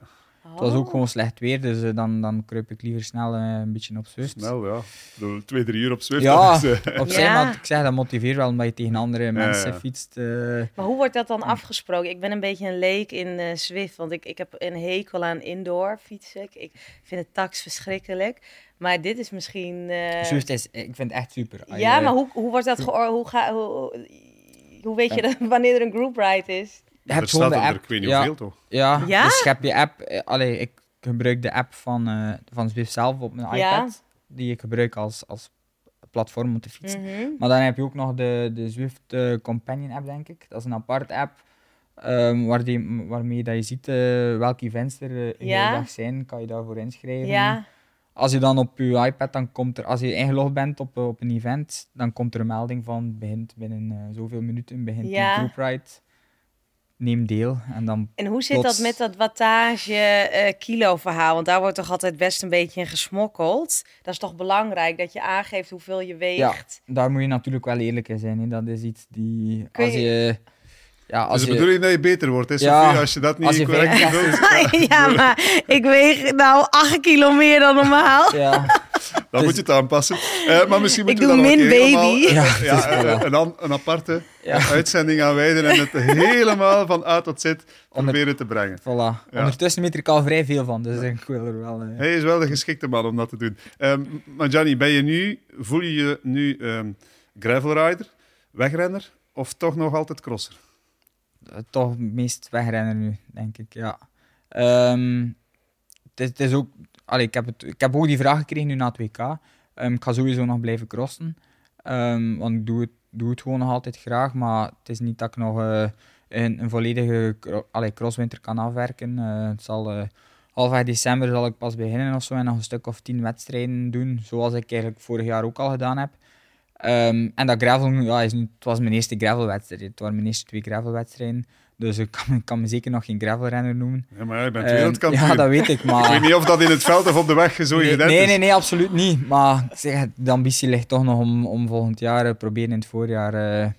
Het was ook Oh. gewoon slecht weer, dus eh, dan, dan kruip ik liever snel eh, een beetje op Zwift. Snel, ja. Bedoel, twee, drie uur op Swift. Ja, eh, (laughs) op zich, Ja. ik zeg dat motiveert wel omdat je tegen andere mensen ja. fietst. eh. Maar hoe wordt dat dan afgesproken? Ik ben een beetje een leek in eh Zwift, want ik, ik heb een hekel aan indoor fietsen. Ik, vind het tax verschrikkelijk. Maar dit is misschien... eh, Zwift is, ik vind het echt super. Ja, je- maar hoe, hoe wordt dat geor... Hoe, ga, hoe, hoe weet je dat, wanneer er een group ride is? je hebt gewoon staat de er, ik weet niet ja, hoeveel toch? ja, Ja? dus je hebt je app. eh, allee, ik gebruik de app van, eh, van Zwift zelf op mijn Ja. iPad, die ik gebruik als, als platform om te fietsen. Mhm. Maar dan heb je ook nog de, de Zwift eh, Companion app, denk ik. Dat is een apart app. ehm, waar die, waarmee dat je ziet welke events er uh, Ja. dag zijn, kan je daarvoor inschrijven. Ja, Als je dan op je iPad, dan komt er, als je ingelogd bent op, op een event, dan komt er een melding van begint binnen eh, zoveel minuten, begint Ja. die group ride. Neem deel. En dan, en hoe zit Plots- dat met dat wattage eh, kilo verhaal? Want daar wordt toch altijd best een beetje in gesmokkeld. Dat is toch belangrijk, dat je aangeeft hoeveel je weegt? daar moet je natuurlijk wel eerlijk in zijn. Hè. Dat is iets die, als je... Ja, als Dus je, bedoeling dat je beter wordt, hè, Ja, Sophie? Als je dat niet je correct doet, (laughs) ja, maar ik weeg nou 8 kilo meer dan normaal. ja, dan moet je het aanpassen. Eh, maar misschien moeten we dan min helemaal, baby. eh, Ja, eh, een, een aparte uitzending aan wijden en het helemaal van A tot Z Onder- proberen te brengen. voilà. Ondertussen weet ik al vrij veel van, dus ik wil er wel... Hij is wel de geschikte man om dat te doen. Ehm, maar Gianni, ben je nu, voel je je nu ehm gravelrider, wegrenner of toch nog altijd crosser? Eh, toch het meest wegrennen nu, denk ik, ja. Ehm, het, is, ook... Allee, ik, heb het, ik heb ook die vraag gekregen nu na het WK. Ehm, ik ga sowieso nog blijven crossen. Ehm, want ik doe het, doe het gewoon nog altijd graag, maar het is niet dat ik nog eh, een, een volledige allee, crosswinter kan afwerken. Eh, het zal... halfweg december zal ik pas beginnen of zo en nog een stuk of tien wedstrijden doen, zoals ik eigenlijk vorig jaar ook al gedaan heb. Ehm, en dat gravel, ja, is het was mijn eerste gravelwedstrijd. Het waren mijn eerste twee gravelwedstrijden. Dus ik kan, (laughs) ik kan me zeker nog geen gravelrenner noemen. Ja, maar jij bent Ehm, wereldkampioen. ja, dat weet ik, (laughs) Ik maar... weet niet of dat in het veld of op de weg zo nee, evident nee, is. nee, nee, absoluut niet. Maar ik zeg, de ambitie ligt toch nog om, om volgend jaar, eh, proberen in het voorjaar, eh,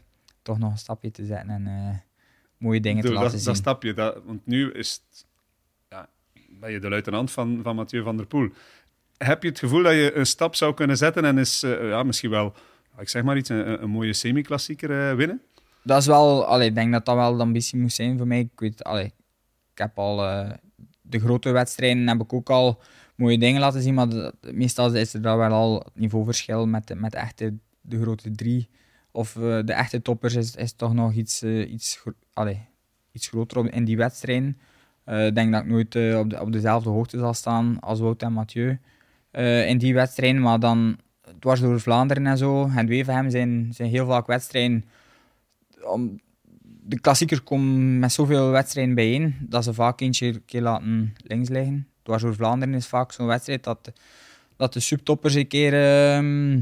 toch nog een stapje te zetten en eh, mooie dingen te laten dat, zien. dat stapje, dat, want nu is het, ja, ben je de luitenant van, van Mathieu van der Poel. Heb je het gevoel dat je een stap zou kunnen zetten en is ja, misschien wel, ik zeg maar iets, een, mooie semi-klassieker eh, winnen? dat is wel, allee, ik denk dat dat wel de ambitie moet zijn voor mij. Ik weet, allee, ik heb al eh, de grote wedstrijden heb ik ook al mooie dingen laten zien, maar meestal is er daar wel al niveauverschil met, met echte de grote drie of eh, de echte toppers is, is toch nog iets, iets, allee, iets groter in die wedstrijden. Ik denk dat ik nooit op, de, op dezelfde hoogte zal staan als Wout en Mathieu in die wedstrijden, maar dan dwars door Vlaanderen en zo en Wevenhem zijn, zijn heel vaak wedstrijden om, de klassiekers komen met zoveel wedstrijden bijeen dat ze vaak eentje een keer laten links liggen. Dwars door Vlaanderen is vaak zo'n wedstrijd dat, dat de subtoppers een keer ehm,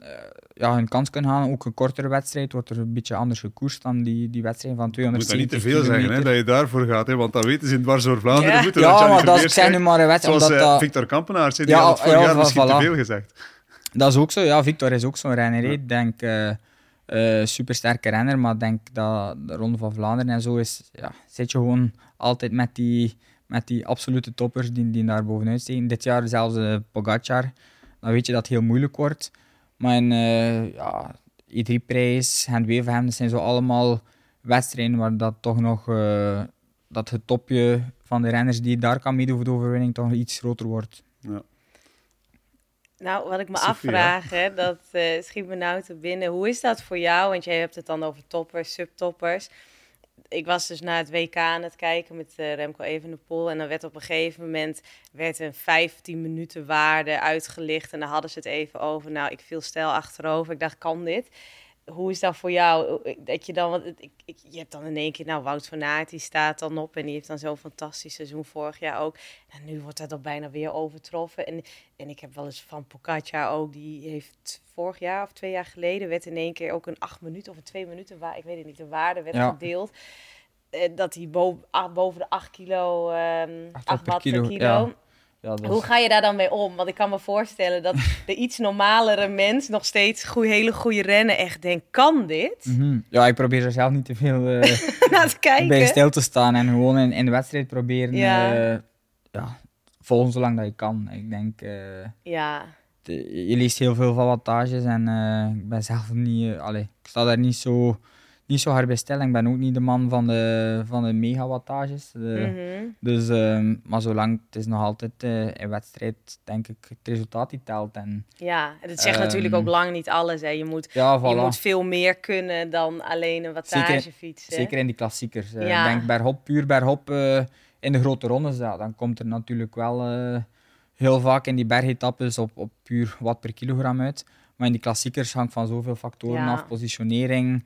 eh, ja, een kans kunnen halen. Ook een kortere wedstrijd wordt er een beetje anders gekoerst dan die, die wedstrijd van Je moet dat 270 niet te veel zeggen, hè, dat je daarvoor gaat. Hè, want dan weten ze in dwars door Vlaanderen Ja. moeten Ja, dat maar dat zeg nu maar een wedstrijd, Zoals omdat eh, dat... Victor Kampenaars, die Ja, had vorig ja, jaar voilà, misschien te veel gezegd. Dat is ook zo, ja. Victor is ook zo'n renner. Ja. Ik denk, eh eh, supersterke renner, maar ik denk dat de Ronde van Vlaanderen en zo is, ja, zit je gewoon altijd met die, met die absolute toppers die, die daar bovenuit steken. Dit jaar zelfs uh, Pogacar, dan weet je dat het heel moeilijk wordt. Maar in eh ja, E3-prijs, Gent-Wevelgem, dat zijn zo allemaal wedstrijden waar dat toch nog, eh, dat het topje van de renners die daar kan meedoen voor de overwinning toch iets groter wordt. Nou, wat ik me Sophia. afvraag, hè, dat eh, schiet me nou te binnen. Hoe is dat voor jou? Want jij hebt het dan over toppers, subtoppers. Ik was dus naar het WK aan het kijken met eh, Remco Evenepoel. En dan werd op een gegeven moment werd een 15 minuten waarde uitgelicht. En dan hadden ze het even over. Nou, ik viel stijl achterover. Ik dacht, kan dit? Hoe is dat voor jou? Dat je dan, want ik, ik, je hebt dan in één keer, nou, Wout van Aert, die staat dan op en die heeft dan zo'n fantastisch seizoen vorig jaar ook. En nu wordt dat al bijna weer overtroffen. En, en ik heb wel eens van Pogacar ook, die heeft vorig jaar of twee jaar geleden, werd in één keer ook een acht minuten of een twee minuten, waar, ik weet het niet, de waarde werd Ja. gedeeld. Eh, dat hij boven, ah, boven de 8 kilo, ehm Acht 8 per watt per kilo, kilo. ja. Ja, dat Hoe ga je daar dan mee om? Want ik kan me voorstellen dat (laughs) de iets normalere mens nog steeds goeie, hele goede rennen echt denkt, kan dit? Mhm. Ja, ik probeer er zelf niet te veel eh, (laughs) Naar te kijken. bij stil te staan en gewoon in, in de wedstrijd proberen Ja. ja. ja, volgen zolang dat je kan. Ik denk, eh, Ja, de- je leest heel veel van wattages en eh, ik ben zelf niet, eh, allee, ik sta daar niet zo, niet zo hard bij stil. Ik ben ook niet de man van de, van de megawattages. De- mhm. Dus, ehm, maar zolang, het is nog altijd eh in wedstrijd, denk ik, het resultaat die telt. En ja. En dat zegt Ehm, natuurlijk ook lang niet alles. Hè. Je, moet, ja, voilà. je moet veel meer kunnen dan alleen een wattage fietsen. Zeker in die klassiekers. eh. Ja. Denk bergop, puur bergop eh, in de grote rondes. Ja, dan komt er natuurlijk wel heel vaak in die bergetappes op, op puur wat per kilogram uit. Maar in die klassiekers hangt van zoveel factoren Ja. af. Positionering,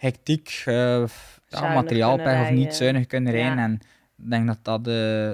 hectiek, eh, ja, Zuinig materiaalpech of niet zuinig kunnen rijden. Ja. En ik denk dat dat eh,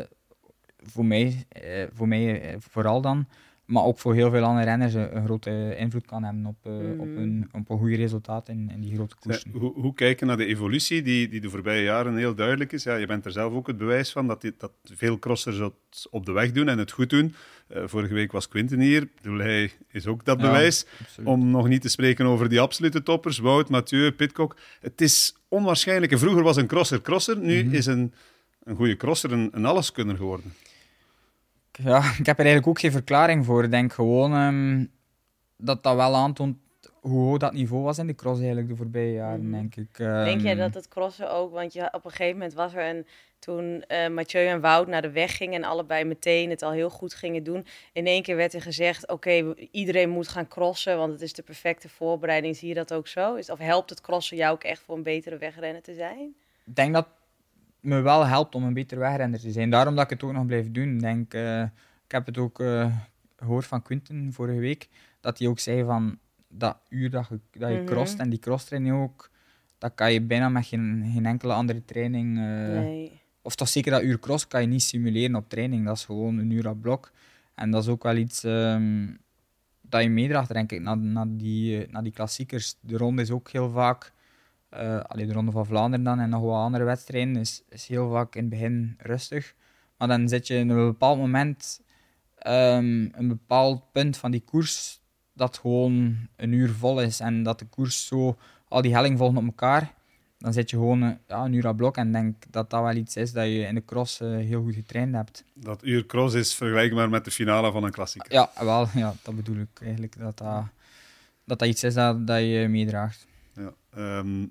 voor mij, eh, voor mij vooral dan, maar ook voor heel veel andere renners een, een grote invloed kan hebben op, eh, op, Mhm. een, op een goede resultaat in, in die grote koersen. Hoe, hoe kijken naar de evolutie die, die de voorbije jaren heel duidelijk is? Ja, je bent er zelf ook het bewijs van dat, dit, dat veel crossers het op de weg doen en het goed doen. Eh, vorige week was Quinten hier. Bedoel, hij is ook dat Ja, bewijs. Absoluut. Om nog niet te spreken over die absolute toppers. Wout, Mathieu, Pitcock. Het is onwaarschijnlijk. Vroeger was een crosser crosser. Nu Mhm. is een, een goede crosser een, een alleskunner geworden. Ja, (laughs) ik heb er eigenlijk ook geen verklaring voor. Ik denk gewoon ehm, dat dat wel aantoont hoe hoog dat niveau was in de cross eigenlijk de voorbije jaren, Mhm. denk ik. Denk jij Ehm, dat het crossen ook, want je, op een gegeven moment was er een, toen eh Mathieu en Wout naar de weg gingen en allebei meteen het al heel goed gingen doen, in één keer werd er gezegd, oké, iedereen moet gaan crossen, want het is de perfecte voorbereiding. Zie je dat ook zo? Is, of helpt het crossen jou ook echt voor een betere wegrennen te zijn? Ik denk dat me wel helpt om een beter wegrenner te zijn. Daarom dat ik het ook nog blijf doen. Ik Denk, eh, ik heb het ook eh, gehoord van Quinten vorige week, dat hij ook zei van dat uur dat je, dat je Mhm. crosst en die crosstraining ook, dat kan je bijna met geen, geen enkele andere training... eh, nee. of toch zeker dat uur cross kan je niet simuleren op training. Dat is gewoon een uur op blok. En dat is ook wel iets ehm, dat je meedraagt, denk ik, naar, naar, die, naar die klassiekers. De ronde is ook heel vaak, allee, de ronde van Vlaanderen dan en nog wat andere wedstrijden, is, is heel vaak in het begin rustig. Maar dan zit je in een bepaald moment, ehm, een bepaald punt van die koers, dat gewoon een uur vol is en dat de koers zo, al die helling volgen op elkaar dan zit je gewoon ja, een uur aan blok en denk dat dat wel iets is dat je in de cross eh, heel goed getraind hebt. Dat uur cross is vergelijkbaar met de finale van een klassieker. Ja, wel, ja, dat bedoel ik eigenlijk. Dat dat, dat, dat iets is dat, dat je meedraagt. Ja, ehm,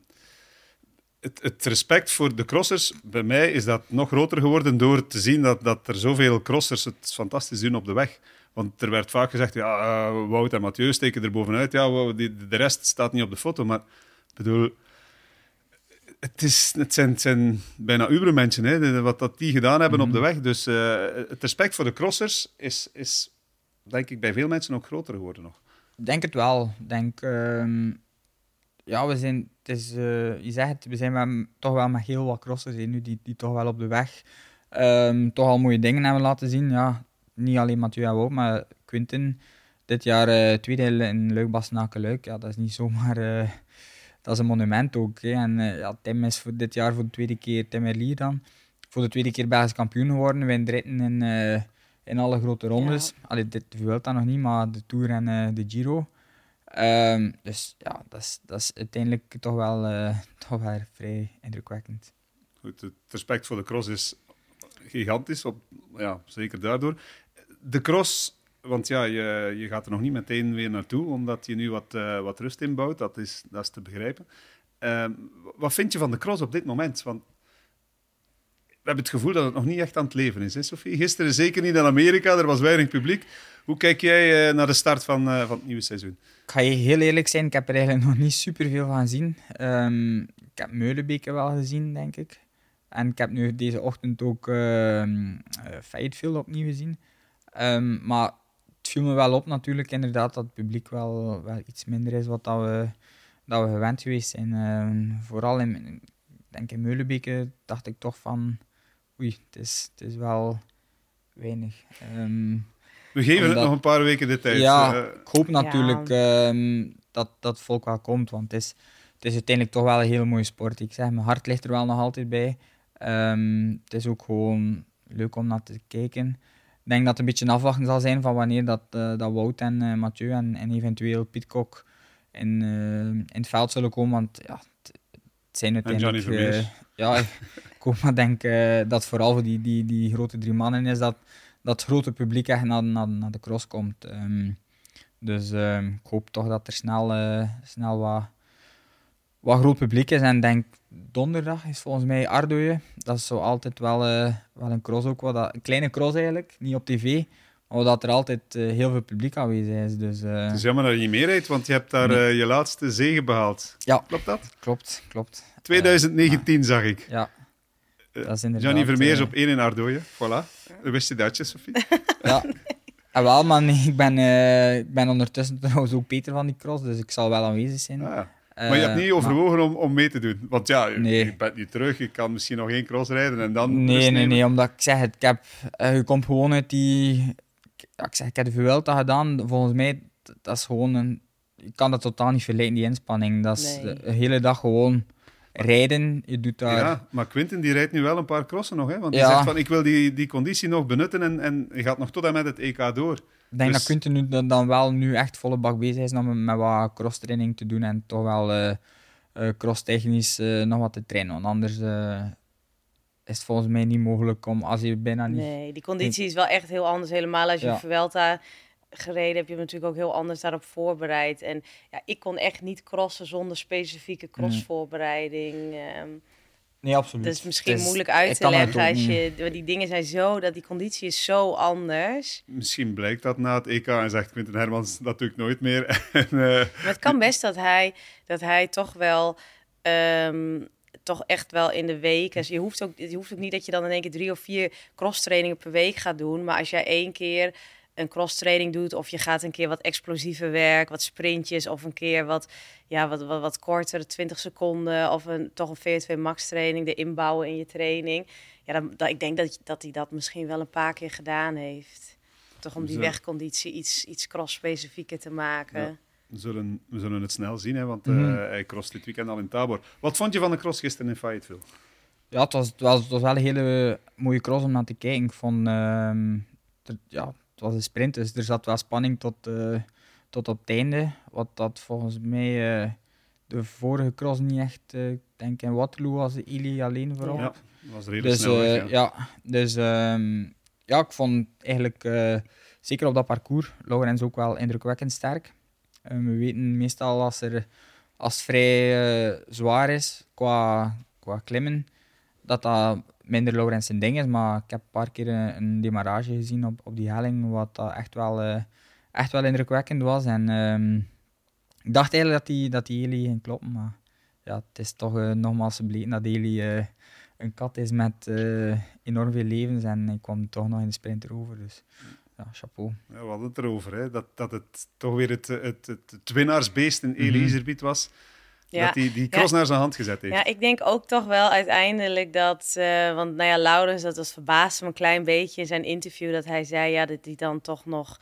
het, het respect voor de crossers, bij mij is dat nog groter geworden door te zien dat, dat er zoveel crossers het fantastisch doen op de weg. Want er werd vaak gezegd, ja, eh, Wout en Mathieu steken er bovenuit. Ja, die- de rest staat niet op de foto. Maar ik bedoel, het, is, het, zijn, het zijn bijna ubermensen, hè, wat dat die gedaan hebben op de weg. Dus eh, het respect voor de crossers is, is, denk ik, bij veel mensen ook groter geworden nog. Ik denk het wel. Denk, ehm, ja, we zijn, het is, eh, je zegt het, we zijn wel, toch wel met heel wat crossers hè, nu die, die toch wel op de weg ehm, toch al mooie dingen hebben laten zien. Ja, niet alleen Mathieu en Wout, maar Quinten dit jaar uh, tweede in Luik-Bastenaken-Luik. Ja, dat is niet (laughs) zomaar... Uh, dat is een monument ook. Hè. En ja, Tim is voor dit jaar voor de tweede keer, Tim Erlier dan, voor de tweede keer Belgisch kampioen geworden. Wint ritten in, in alle grote rondes. Ja. Allee, dit wil dan nog niet, maar de Tour en de Giro. Um, dus ja, dat is, dat is uiteindelijk toch wel, toch wel vrij indrukwekkend. Het respect voor de cross is gigantisch, op, ja, zeker daardoor. De cross want ja, je, je gaat er nog niet meteen weer naartoe, omdat je nu wat, uh, wat rust inbouwt. Dat is, dat is te begrijpen. Uh, wat vind je van de cross op dit moment? Want hebben het gevoel dat het nog niet echt aan het leven is, hè, Sophie? Gisteren zeker niet in Amerika, er was weinig publiek. Hoe kijk jij uh, naar de start van, uh, van het nieuwe seizoen? Ik ga je heel eerlijk zijn, ik heb er eigenlijk nog niet superveel van gezien. Um, ik heb Meulenbeke wel gezien, denk ik. En ik heb nu deze ochtend ook uh, Fayetteville opnieuw gezien. Um, maar het viel me wel op natuurlijk inderdaad dat het publiek wel, wel iets minder is wat dat we, dat we gewend geweest zijn. Vooral in, denk in Meulenbeke dacht ik toch van oei, het is, het is wel weinig. Um, we geven het nog een paar weken de tijd. Ja, uh, ik hoop natuurlijk ja. um, dat dat volk wel komt, want het is, het is uiteindelijk toch wel een hele mooie sport. Ik zeg, mijn hart ligt er wel nog altijd bij. Um, het is ook gewoon leuk om naar te kijken. Ik denk dat het een beetje afwachten zal zijn van wanneer dat, uh, dat Wout en uh, Mathieu en, en eventueel Pitcock in, uh, in het veld zullen komen. Want ja, het, het zijn uiteindelijk... Uh, ja, ik maar denk dat vooral voor die, die, die grote drie mannen is dat, dat het grote publiek echt naar, naar, naar de cross komt. Um, dus um, ik hoop toch dat er snel, snel wat, wat groot publiek is. En denk donderdag is volgens mij Ardooien. Dat is zo altijd wel, uh, wel een cross ook. Wat dat, een kleine cross eigenlijk, niet op tv. Maar dat er altijd uh, heel veel publiek aanwezig is. Dus, uh... Het is jammer dat je niet meer rijdt, want je hebt daar nee. je laatste zege behaald. Ja. Klopt dat? Klopt, klopt. 2019 zag ik. Ja. Dat is inderdaad, Johnny Vermeers op 1 in Ardooien. Voilà. Wist je dat, Sophie? (laughs) ja. En wel, maar nee, ik, ben, ik ben ondertussen trouwens ook Peter van die cross, dus ik zal wel aanwezig zijn. Ah. Maar je hebt niet overwogen maar... om, om mee te doen? Want ja, nee. je bent nu terug, je kan misschien nog één cross rijden en dan... Nee, nee, nee, omdat ik zeg het, ik heb, uh, je komt gewoon uit die... Ja, ik zeg, ik heb de Vuelta gedaan, volgens mij, dat is gewoon een... Je kan dat totaal niet vergelijken, die inspanning. Dat is nee. de hele dag gewoon rijden, je doet daar... Ja, maar Quinten die rijdt nu wel een paar crossen nog, hè? want hij ja. zegt van, ik wil die, die conditie nog benutten en, en gaat nog tot en met het EK door. Ik denk dus... dat Quinten nu dan, dan wel nu echt volle bak bezig is om met wat crosstraining te doen en toch wel uh, uh, crosstechnisch uh, nog wat te trainen, want anders is het volgens mij niet mogelijk om, als je bijna niet... Nee, die conditie is wel echt heel anders, helemaal als je ja. Vuelta gereden heb je natuurlijk ook heel anders daarop voorbereid. En ja, ik kon echt niet crossen zonder specifieke crossvoorbereiding. Um, nee, absoluut. Dat is misschien is, moeilijk uit te leggen als je... Die dingen zijn zo... Dat die conditie is zo anders. Misschien blijkt dat na het EK en zegt Quinten Hermans... Dat doe ik nooit meer. (laughs) en, uh, maar het kan best dat hij, dat hij toch wel... Um, toch echt wel in de week. Dus je hoeft, ook, je hoeft ook niet dat je dan in één keer drie of vier cross trainingen per week gaat doen. Maar als jij één keer een cross training doet of je gaat een keer wat explosiever werk, wat sprintjes of een keer wat, ja, wat, wat, wat korter, 20 seconden of een, toch een VO2 max training, de inbouwen in je training. Ja, dan, dan, ik denk dat, dat hij dat misschien wel een paar keer gedaan heeft. Toch om die wegconditie iets, iets cross-specifieker te maken. Ja. We zullen, we zullen het snel zien, hè, want mm -hmm. uh, hij cross dit weekend al in Tabor. Wat vond je van de cross gisteren in Fayetteville? Ja, het was, het was, het was wel een hele mooie cross om naar te kijken. Ik vond, uh, er, ja, het was een sprint, dus er zat wel spanning tot, uh, tot op het einde. Wat dat volgens mij uh, de vorige cross niet echt, uh, ik denk in Waterloo was Ili alleen vooral. Ja, dat was redelijk dus, snel weg, ja. ja. dus um, ja, ik vond eigenlijk, zeker op dat parcours, Laurens ook wel indrukwekkend sterk. we weten meestal als, er, als het vrij zwaar is qua, qua klimmen, dat dat minder Laurens zijn ding is, maar ik heb een paar keer een, een demarrage gezien op, op die helling, wat dat echt wel, uh, echt wel indrukwekkend was. En um, ik dacht eigenlijk dat die, dat die Eli ging kloppen, maar ja, het is toch uh, nogmaals gebleken dat Eli uh, een kat is met enorm veel levens en ik kwam toch nog in de sprint erover. Dus ja, chapeau. Ja, we hadden het erover, hè, dat, dat het toch weer het, het, het, het winnaarsbeest in Eli mm -hmm. was. Ja. Dat hij die cross ja. naar zijn hand gezet heeft. Ja, ik denk ook toch wel uiteindelijk dat... Uh, want nou ja, Laurens, dat was verbaasd me een klein beetje in zijn interview... dat hij zei ja, dat hij dan toch nog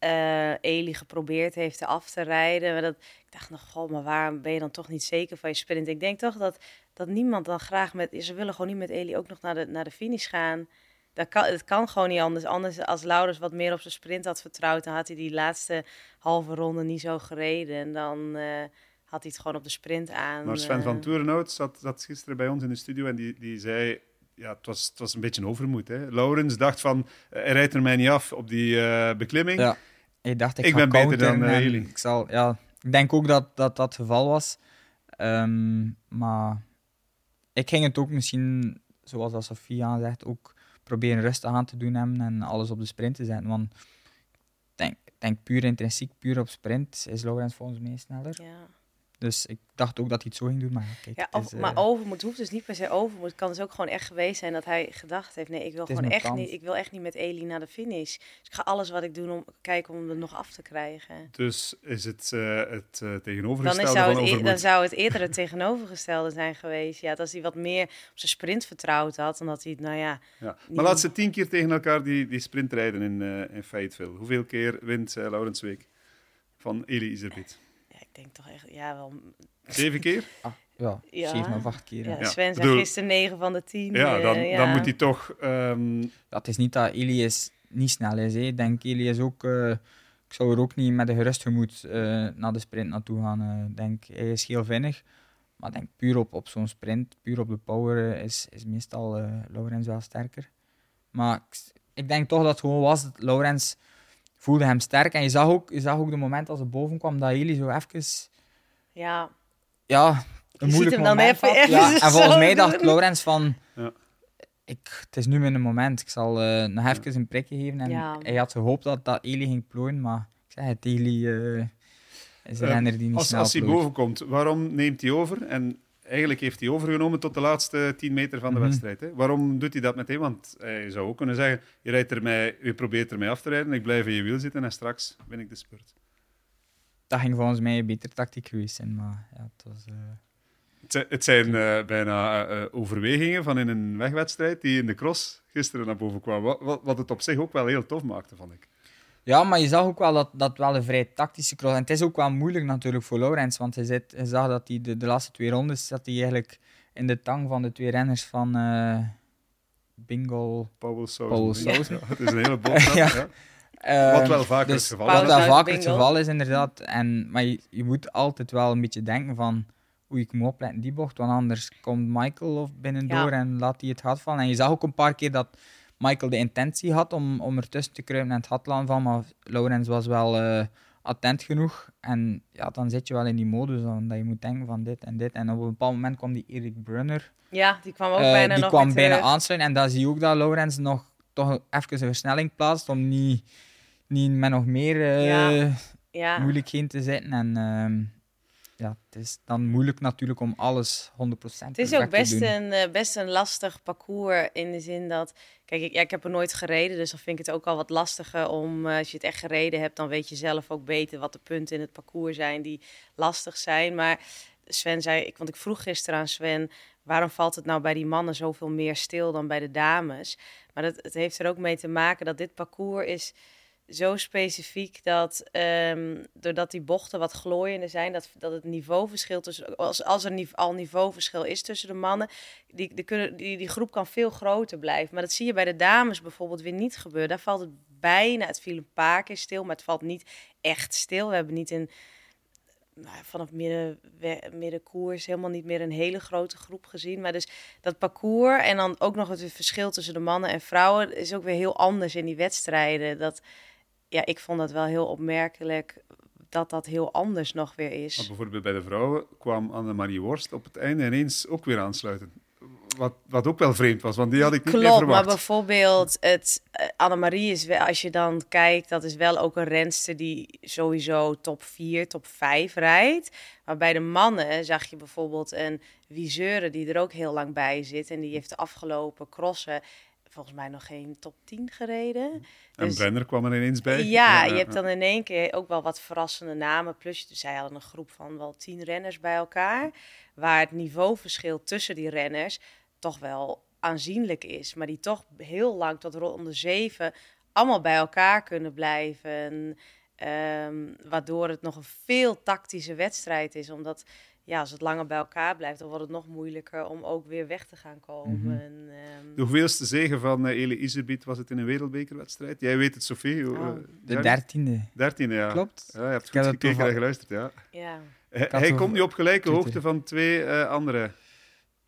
uh, Eli geprobeerd heeft af te rijden. Maar dat, ik dacht nog, goh, maar waarom ben je dan toch niet zeker van je sprint? Ik denk toch dat, dat niemand dan graag met... Ze willen gewoon niet met Eli ook nog naar de, naar de finish gaan. Dat kan, het kan gewoon niet anders. Anders als Laurens wat meer op zijn sprint had vertrouwd... dan had hij die laatste halve ronde niet zo gereden. En dan... Uh, had hij het gewoon op de sprint aan. Maar Sven van Toerenhout zat, zat gisteren bij ons in de studio en die, die zei ja, het, was, het was een beetje een overmoed. Hè. Laurens dacht van, hij rijdt er mij niet af op die uh, beklimming. Ja, ik dacht, ik, ik ben beter dan uh, Ik, zal, ja, ik denk ook dat dat, dat het geval was. Um, maar ik ging het ook misschien, zoals dat Sofia zegt, ook proberen rustig aan te doen hebben en alles op de sprint te zetten. Want ik denk, denk puur intrinsiek, puur op sprint, is Laurens volgens mij sneller. Ja. Dus ik dacht ook dat hij het zo ging doen. Maar, kijk, ja, of, maar uh, overmoed hoeft dus niet per se overmoed. Het kan dus ook gewoon echt geweest zijn dat hij gedacht heeft: nee, ik wil gewoon echt niet, ik wil echt niet met Eli naar de finish. Dus ik ga alles wat ik doe om kijken om hem nog af te krijgen. Dus is het uh, het uh, tegenovergestelde dan, zou het, e- dan zou het eerder het (laughs) tegenovergestelde zijn geweest. Ja, als hij wat meer op zijn sprint vertrouwd had, dan had hij, nou ja. ja. Maar laat ze tien keer tegen elkaar die, die sprint rijden in, in Fayetteville. Hoeveel keer wint Laurens Week van Eli Iserbiet? Denk toch echt, ja, wel... Zeven keer? (laughs) Ah, ja, ja, zeven of acht keer. Ja, Sven zei gisteren negen van de tien. Ja, dan, uh, dan moet hij toch... Um... Ja, het is niet dat Elias niet snel is. Hè. Ik denk, Elias ook... Uh, ik zou er ook niet met een gerust gemoed uh, naar de sprint naartoe gaan. Denk, hij is heel vinnig. Maar denk, puur op, op zo'n sprint, puur op de power, is, is meestal Laurens wel sterker. Maar ik, ik, denk toch dat het gewoon was dat Laurens voelde hem sterk. En je zag ook, je zag ook de moment als hij boven kwam, dat Eli zo even... Ja. Ja, een moeilijk moment Ja, en volgens mij dacht Laurens van... Ja. Ik, het is nu mijn moment. Ik zal uh, nog even een prikje geven. En ja. hij had gehoopt dat, dat Eli ging plooien, maar ik zei het, Eli uh, is een uh, renner die niet als, snel Als hij boven komt, waarom neemt hij over? En eigenlijk heeft hij overgenomen tot de laatste 10 meter van de mhm. wedstrijd. Hè? Waarom doet hij dat meteen? Want hij zou ook kunnen zeggen: je, rijdt er mij, je probeert er mij af te rijden, ik blijf in je wiel zitten en straks win ik de spurt. Dat ging volgens mij een betere tactiek geweest zijn, maar ja, het was. Uh... Het zijn, uh, bijna uh, overwegingen van in een wegwedstrijd die in de cross gisteren naar boven kwam. Wat, wat, wat het op zich ook wel heel tof maakte, vond ik. Ja, maar je zag ook wel dat dat wel een vrij tactische cross En het is ook wel moeilijk natuurlijk voor Laurens, want hij, zit, hij zag dat hij de, de laatste twee rondes zat hij eigenlijk in de tang van de twee renners van uh, Bingo... Paul Sousa. Ja. (laughs) het is een hele boodschap, (laughs) ja. ja. wat wel vaker dus, het geval is. Wat wel vaker het geval is, inderdaad. En, maar je, je, moet altijd wel een beetje denken van... Oei, ik moet opletten die bocht, want anders komt Michael of binnendoor en laat hij het gat vallen. En je zag ook een paar keer dat Michael de intentie had om, om ertussen te kruipen en het hadlaan van, maar Laurens was wel uh, attent genoeg. En ja, dan zit je wel in die modus dan, dat je moet denken van dit en dit. En op een bepaald moment kwam die Erik Brunner. Ja, die kwam ook uh, bijna die nog kwam bijna aansluiten. En dan zie je ook dat Laurens nog toch even een versnelling plaatst om niet, niet met nog meer uh, ja. Ja. moeilijkheden te zitten. En ehm, ja, het is dan moeilijk natuurlijk om alles 100% te doen. Het is ook best een, best een lastig parcours in de zin dat... Kijk, ik, ja, ik heb er nooit gereden, dus dan vind ik het ook al wat lastiger om... Uh, als je het echt gereden hebt, dan weet je zelf ook beter wat de punten in het parcours zijn die lastig zijn. Maar Sven zei, ik, want ik vroeg gisteren aan Sven... waarom valt het nou bij die mannen zoveel meer stil dan bij de dames? Maar dat, het heeft er ook mee te maken dat dit parcours is zo specifiek dat um, doordat die bochten wat glooiender zijn, dat, dat het niveauverschil tussen, als, als er al niveauverschil is tussen de mannen, die, die, kunnen, die, die groep kan veel groter blijven. Maar dat zie je bij de dames bijvoorbeeld weer niet gebeuren. Daar valt het bijna, het viel een paar keer stil, maar het valt niet echt stil. We hebben niet een, nou, vanaf midden, middenkoers helemaal niet meer een hele grote groep gezien. Maar dus dat parcours en dan ook nog het verschil tussen de mannen en vrouwen is ook weer heel anders in die wedstrijden. Dat, ja, ik vond dat wel heel opmerkelijk dat dat heel anders nog weer is. Maar bijvoorbeeld bij de vrouwen kwam Annemarie Worst op het einde ineens ook weer aansluiten. Wat, wat ook wel vreemd was, want die had ik niet Klopt, verwacht. maar bijvoorbeeld het, uh, Annemarie is wel, als je dan kijkt, dat is wel ook een renster die sowieso top 4, top 5 rijdt. Maar bij de mannen zag je bijvoorbeeld een Wiseure die er ook heel lang bij zit. En die heeft de afgelopen crossen volgens mij nog geen top 10 gereden. En dus, Brenner kwam er ineens bij. Ja, je hebt dan in één keer ook wel wat verrassende namen. Plus, dus zij hadden een groep van wel tien renners bij elkaar. Waar het niveauverschil tussen die renners toch wel aanzienlijk is. Maar die toch heel lang tot ronde zeven allemaal bij elkaar kunnen blijven. Ehm, waardoor het nog een veel tactische wedstrijd is. Omdat ja, als het langer bij elkaar blijft, dan wordt het nog moeilijker om ook weer weg te gaan komen. En, ehm, De hoeveelste zegen van uh, Ele Iserbiet was het in een wereldbekerwedstrijd? Jij weet het, Sophie. Oh. Uh, De dertiende. Dertiende, ja. Klopt. Ja, je hebt Ik goed gekeken en geluisterd, ja. ja. Hij, komt nu op gelijke Twitter. hoogte van twee eh, andere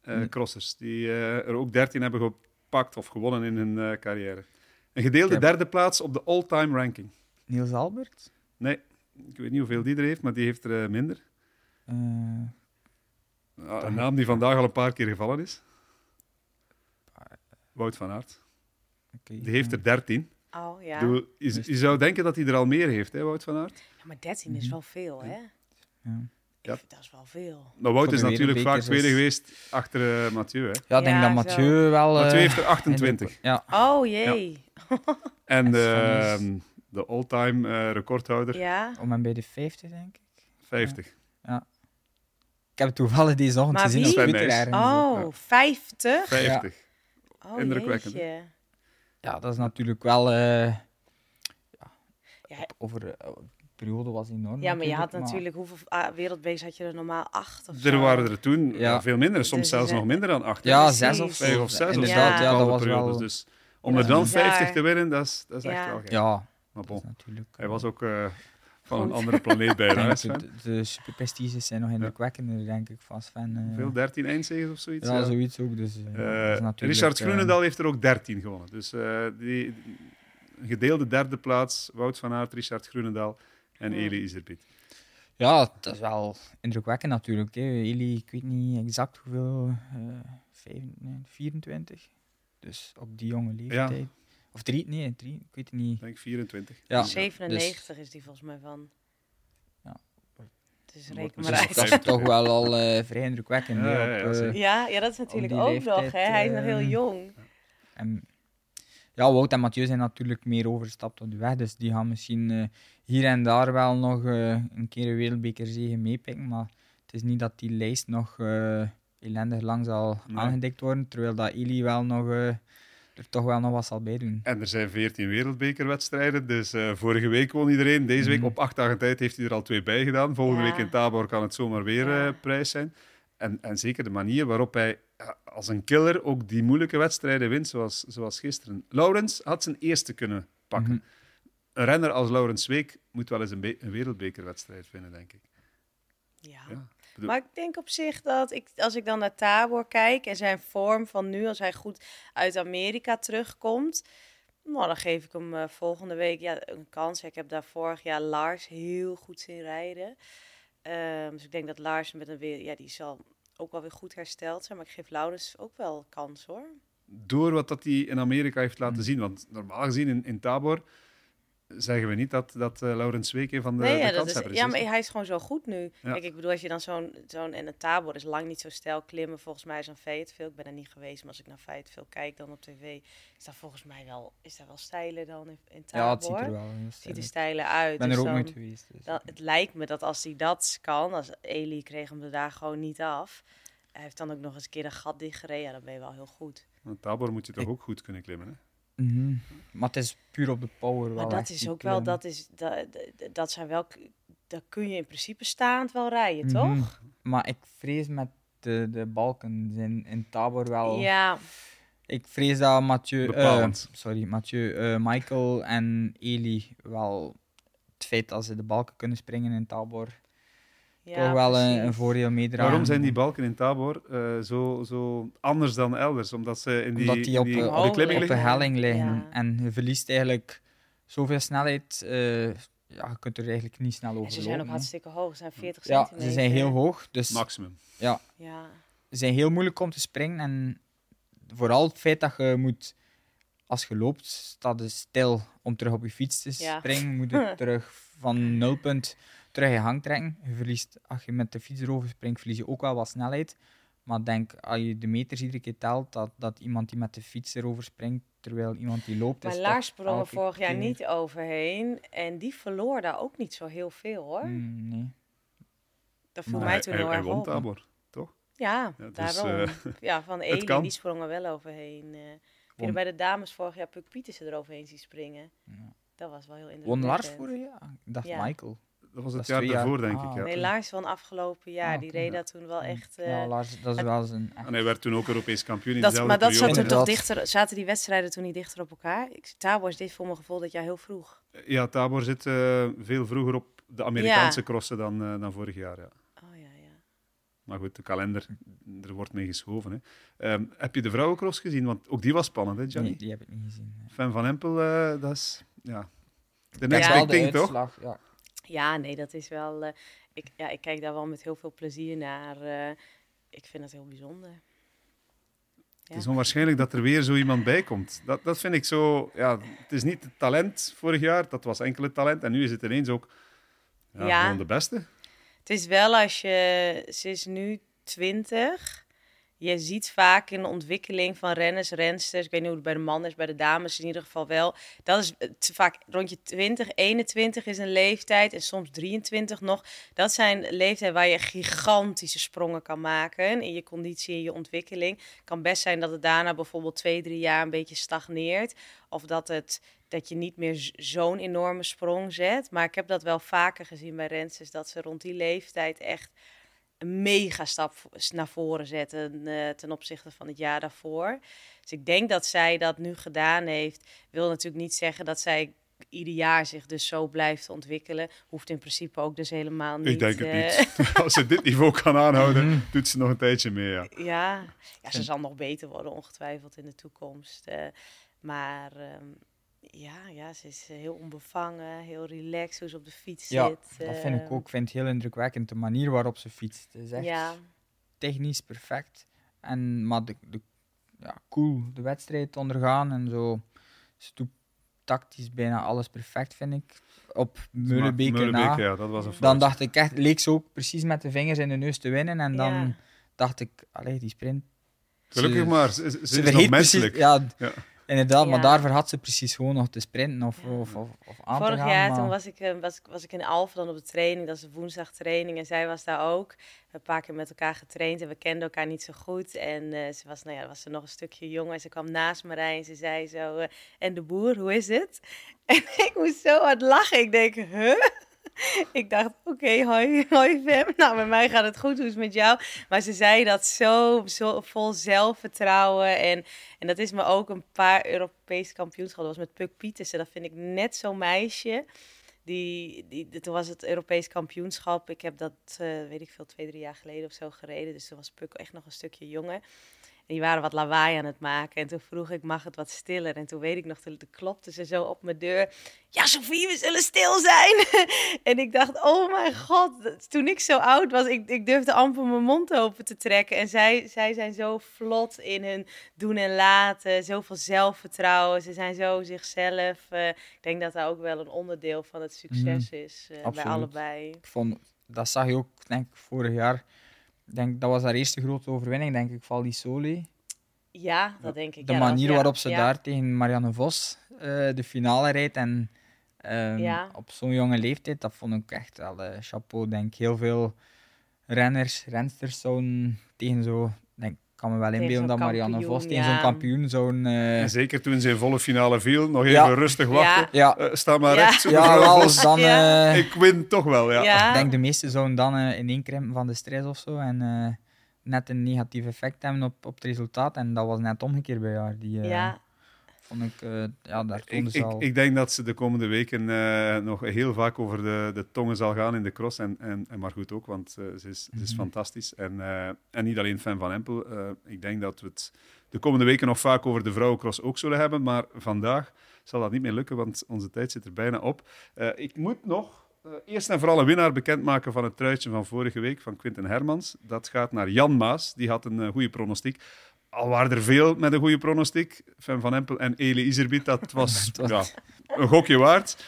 eh, Nee. crossers, die eh, er ook 13 hebben gepakt of gewonnen in hun eh, carrière. Een gedeelde heb- derde plaats op de all-time ranking. Niels Albert. Nee, ik weet niet hoeveel die er heeft, maar die heeft er eh, minder. Eh, Ah, een naam die vandaag al een paar keer gevallen is. Wout van Aert. oké, Die heeft ja. er 13. Oh ja. Doe- je, je zou denken dat hij er al meer heeft, hè, Wout van Aert. Ja, maar 13 is Mhm. wel veel, hè? Ja. Ik Ja. vind dat is wel veel. Maar Wout is natuurlijk vaak tweede is- geweest achter eh, Mathieu. Hè. Ja, ik denk Ja, dat zo. Mathieu wel... Mathieu eh, heeft er 28. Ja, Oh jee. (laughs) En de, ehm, all-time eh, recordhouder, Ja. om en bij de 50, denk ik. 50. Ik heb het toevallig deze ochtend Maar gezien wie? op Twitter. Oh, 50? 50. Oh, Indrukwekkend, jeetje. Ja, dat is natuurlijk wel... eh, Ja, over eh, een periode was enorm. Ja, maar je had maar- natuurlijk, hoeveel ah, wereldbekers had je er normaal acht of Er zo? waren er toen Ja. ja, veel minder, soms Dus zelfs er nog minder dan 8. Ja, zes of. Vijf of zes. Inderdaad, Ja. ja, dat was wel... Dus om Ja, er dan. 50 te winnen, dat is, dat is echt Ja. wel gek. Ja, Maar dat bon, is natuurlijk... hij was ook eh, van een andere planeet bij Ik denk huis. dat de, de superprestiges zijn nog indrukwekkender, denk ik, van Sven. eh. Veel 13 eindzegers of zoiets. Ja, ja. zoiets ook. Dus, eh, Eh, dat is natuurlijk, Richard Groenendal heeft er ook 13 gewonnen. Dus eh, die een gedeelde derde plaats, Wout van Aert, Richard Groenendal en Ja. Eli Iserbiet. Ja, dat is wel indrukwekkend natuurlijk. Hè. Eli, ik weet niet exact hoeveel, eh, vijf- nee, 24. Dus op die jonge leeftijd. Of drie, nee, drie, ik weet het niet. Ik denk 24. Ja, 97 is die volgens mij van. Ja. Dus reken maar Dus uit. dat is toch wel al eh, vrij indrukwekkend. Ja, ja, ja, op, eh. Ja, ja, dat is natuurlijk ook leeftijd, nog. Hè. Hij is nog heel eh, jong. En ja, Wout en Mathieu zijn natuurlijk meer overgestapt op de weg. Dus die gaan misschien eh, hier en daar wel nog eh, een keer een wereldbekerzege meepikken. Maar het is niet dat die lijst nog eh, ellendig lang zal Nee. aangedikt worden. Terwijl dat Eli wel nog, eh, er toch wel nog wat zal bij doen. En er zijn 14 wereldbekerwedstrijden. Dus eh, vorige week won iedereen. Deze week Mhm. op acht dagen tijd heeft hij er al twee bij gedaan. Volgende Ja. week in Tabor kan het zomaar weer Ja. eh, prijs zijn. En, en zeker de manier waarop hij als een killer ook die moeilijke wedstrijden wint, zoals, zoals gisteren. Laurens had zijn eerste kunnen pakken. Mhm. Een renner als Laurens Week moet wel eens een, be- een wereldbekerwedstrijd winnen, denk ik. Ja. Ja. Bedoel- Maar ik denk op zich dat ik, als ik dan naar Tabor kijk en zijn vorm van nu, als hij goed uit Amerika terugkomt, nou, dan geef ik hem eh, volgende week ja, een kans. Ik heb daar vorig jaar Lars heel goed zien rijden. Ehm, dus ik denk dat Lars met een weer, ja, die zal ook wel weer goed hersteld zijn. Maar ik geef Laurens ook wel kans hoor. Door wat dat hij in Amerika heeft laten Mhm. zien. Want normaal gezien in, in Tabor zeggen we niet dat, dat eh, Laurens een van de, nee, de ja, dat is, ja, maar hij is gewoon zo goed nu. Ja. Kijk, ik bedoel, als je dan zo'n, zo'n en een Tabor is lang niet zo stijl klimmen, volgens mij is een Fayetteville. Ik ben er niet geweest, maar als ik naar Fayetteville kijk dan op tv, is dat volgens mij wel, is dat wel stijler dan in, in Tabor. Ja, het ziet er wel heel Ziet er stijler uit. Ik ben dus er ook nooit geweest. Dus. dan- het lijkt me dat als hij dat kan, als Eli kreeg hem er daar gewoon niet af. Hij heeft dan ook nog eens een keer een gat dichtgereden. Ja, dan ben je wel heel goed. Want Tabor moet je toch Ik- ook goed kunnen klimmen. Hè? Mhm. Maar het is puur op de power. Maar wel dat is ook wel, dat, is, dat, dat- dat zijn wel, daar kun je in principe staand wel rijden, Mhm. toch? Maar ik vrees met de, de balken in, in Tabor wel. Ja, Ik vrees dat Mathieu, eh, Bepalend. sorry, Mathieu, eh, Michael en Eli wel het feit dat ze de balken kunnen springen in Tabor ja toch wel een, een voordeel meedragen. Waarom zijn die balken in Tabor eh, zo, zo anders dan elders? Omdat ze in die, Omdat die in op, die, op de op helling liggen. Ja. En je verliest eigenlijk zoveel snelheid. eh, ja, je kunt er eigenlijk niet snel over En ze zijn ook lopen, hartstikke hoog. Ze zijn 40 Ja, centimeter. ze zijn heel hoog. Dus Maximum. Ja, ze zijn heel moeilijk om te springen. En vooral het feit dat je moet, als je loopt, staat je stil om terug op je fiets te Ja. springen. Moet (laughs) je terug van nulpunt terug je hang trekken. Je verliest, als je met de fiets erover springt, verlies je ook wel wat snelheid. Maar denk, als je de meters iedere keer telt, dat, dat iemand die met de fiets erover springt, terwijl iemand die loopt, maar is Lars toch sprong er elke vorig jaar niet overheen. En die verloor daar ook niet zo heel veel, hoor. Mm, nee. Dat viel Maar mij hij, toen hij, heel hij erg won op. Tabor. Ja, Ja, dus, daarom. eh, (laughs) ja, van Eli, kan. die sprong er wel overheen. eh. Je er bij de dames vorig jaar Puk Pietersen eroverheen zien springen? Ja. Dat was wel heel Won indrukwekkend. Lars vorig jaar? Ik dacht Ja. Michael. Dat was het jaar daarvoor, denk Ah, ik. Ja. Nee, Lars van afgelopen jaar. Ah, die reed dat toen wel echt... eh, ja, Lars, dat is wel zijn... En hij werd toen ook Europees kampioen in dat, dezelfde maar dat zat er toch dichter... Zaten die wedstrijden toen niet dichter op elkaar? Ik, Tabor is dit voor mijn gevoel dat jaar heel vroeg. Ja, Tabor zit eh, veel vroeger op de Amerikaanse crossen dan, eh, dan vorig jaar. Ja. Oh ja, ja. Maar goed, de kalender, er wordt mee geschoven. Hè. Ehm, heb je de vrouwencross gezien? Want ook die was spannend, hè, Johnny? Nee, die heb ik niet gezien. nee. Fan van Empel, eh, dat is... Ja. De next denk big thing, toch? uitslag, Ja. Ja, nee, dat is wel... eh, ik, ja, ik kijk daar wel met heel veel plezier naar. eh, ik vind het heel bijzonder. Het is onwaarschijnlijk dat er weer zo iemand bij komt. Dat, dat vind ik zo... Ja, het is niet het talent vorig jaar, dat was enkel het talent. En nu is het ineens ook ja, Ja. gewoon de beste. Het is wel als je... Ze is nu 20. Je ziet vaak in de ontwikkeling van renners, rensters... Ik weet niet hoe het bij de mannen is, bij de dames in ieder geval wel. Dat is vaak rond je 20, 21 is een leeftijd. En soms 23 nog. Dat zijn leeftijden waar je gigantische sprongen kan maken... in je conditie, in je ontwikkeling. Het kan best zijn dat het daarna bijvoorbeeld twee, drie jaar een beetje stagneert. Of dat, het, dat je niet meer zo'n enorme sprong zet. Maar ik heb dat wel vaker gezien bij rensters... dat ze rond die leeftijd echt een mega stap naar voren zetten eh, ten opzichte van het jaar daarvoor. Dus ik denk dat zij dat nu gedaan heeft. Wil natuurlijk niet zeggen dat zij ieder jaar zich dus zo blijft ontwikkelen. Hoeft in principe ook dus helemaal niet. Ik denk het eh, niet. (laughs) Als ze dit niveau kan aanhouden, doet ze nog een tijdje mee. Ja. Ja, ja, ze zal nog beter worden ongetwijfeld in de toekomst. eh, maar ehm, ja, ja, ze is eh, heel onbevangen, heel relaxed hoe ze op de fiets Ja, zit. dat vind ik eh, ook. Ik vind het heel indrukwekkend, de manier waarop ze fietst. Het is echt Ja, technisch perfect. En, maar de, de, ja, cool de wedstrijd ondergaan en zo. Ze doet tactisch bijna alles perfect, vind ik. Op Meulenbeek na. Meulenbeek, ja, dat was een Dan dacht ik echt, leek ze ook precies met de vingers in de neus te winnen. En dan Ja. dacht ik, allee, die sprint. Gelukkig ze- maar, ze, ze, Ze is nog menselijk. precies, ja, Ja. Inderdaad, maar daarvoor had ze precies gewoon nog te sprinten of, Ja. of, of, of aan Vorig te gaan. jaar maar- toen was ik, eh, was, ik- was ik in Alphen dan op de training. Dat is een woensdag training. En zij was daar ook. We hebben een paar keer met elkaar getraind. En we kenden elkaar niet zo goed. En eh, ze was, nou ja, was ze nog een stukje jonger. En ze kwam naast me rijden. En ze zei zo... eh, en de boer, hoe is het? (laughs) En ik moest zo hard lachen. Ik denk, huh? (laughs) Ik dacht, oké, hoi, hoi Fem. (laughs) Nou, bij mij gaat het goed, hoe is het met jou? Maar ze zei dat zo, zo vol zelfvertrouwen. En, en dat is me ook een paar Europese kampioenschappen. Dat was met Puk Pietersen. Dat vind ik net zo'n meisje. Die, die, toen was het Europees kampioenschap. Ik heb dat, eh, weet ik veel, twee, drie jaar geleden of zo gereden. Dus toen was Puk echt nog een stukje jonger. En die waren wat lawaai aan het maken. En toen vroeg ik, mag het wat stiller? En toen weet ik nog, toen klopte ze zo op mijn deur. Ja, Sofie, we zullen stil zijn. (laughs) en ik dacht, oh mijn god. Toen ik zo oud was, ik, ik durfde amper mijn mond open te trekken. En zij, zij zijn zo vlot in hun doen en laten. Zoveel zelfvertrouwen. Ze zijn zo zichzelf. Eh, ik denk dat dat ook wel een onderdeel van het succes is. eh, bij allebei. Ik vond, dat zag je ook, denk ik, vorig jaar. Denk, dat was haar eerste grote overwinning, denk ik, Val di Sole. Ja, dat denk ik. De Ja, dat was- manier waarop ze ja. daar tegen Marianne Vos eh, de finale rijdt en ehm, Ja. op zo'n jonge leeftijd, dat vond ik echt wel eh, chapeau. Denk heel veel renners, rensters zouden tegen zo, kan me wel Tegen inbeelden dat Marianne Vos kampioen, tegen ja. zo'n kampioen zo'n eh, En zeker toen ze in volle finale viel, nog even Ja. rustig wachten. ja, Eh, sta maar Ja. recht, zo, ja, wel, Vos. dan, Ja. eh, Ik win toch wel, ja. Ja. Ik denk de meesten zouden dan eh ineenkrimpen van de stress of zo en eh, net een negatief effect hebben op, op het resultaat. En dat was net omgekeerd bij haar. Die, eh, ja, Vond ik, eh, ja, daar Ik, ik, al. ik denk dat ze de komende weken eh, nog heel vaak over de, de tongen zal gaan in de cross. En, en, en maar goed ook, want eh, ze, is, ze is Mhm. fantastisch. En, en niet alleen fan van Empel. ik denk dat we het de komende weken nog vaak over de vrouwencross ook zullen hebben. Maar vandaag zal dat niet meer lukken, want onze tijd zit er bijna op. Ik moet nog eerst en vooral een winnaar bekendmaken van het truitje van vorige week van Quinten Hermans. Dat gaat naar Jan Maas. Die had een goede pronostiek. Al waren er veel met een goede pronostiek. Fan van Empel en Eli Iserbiet, (laughs) dat was, ja, een gokje waard.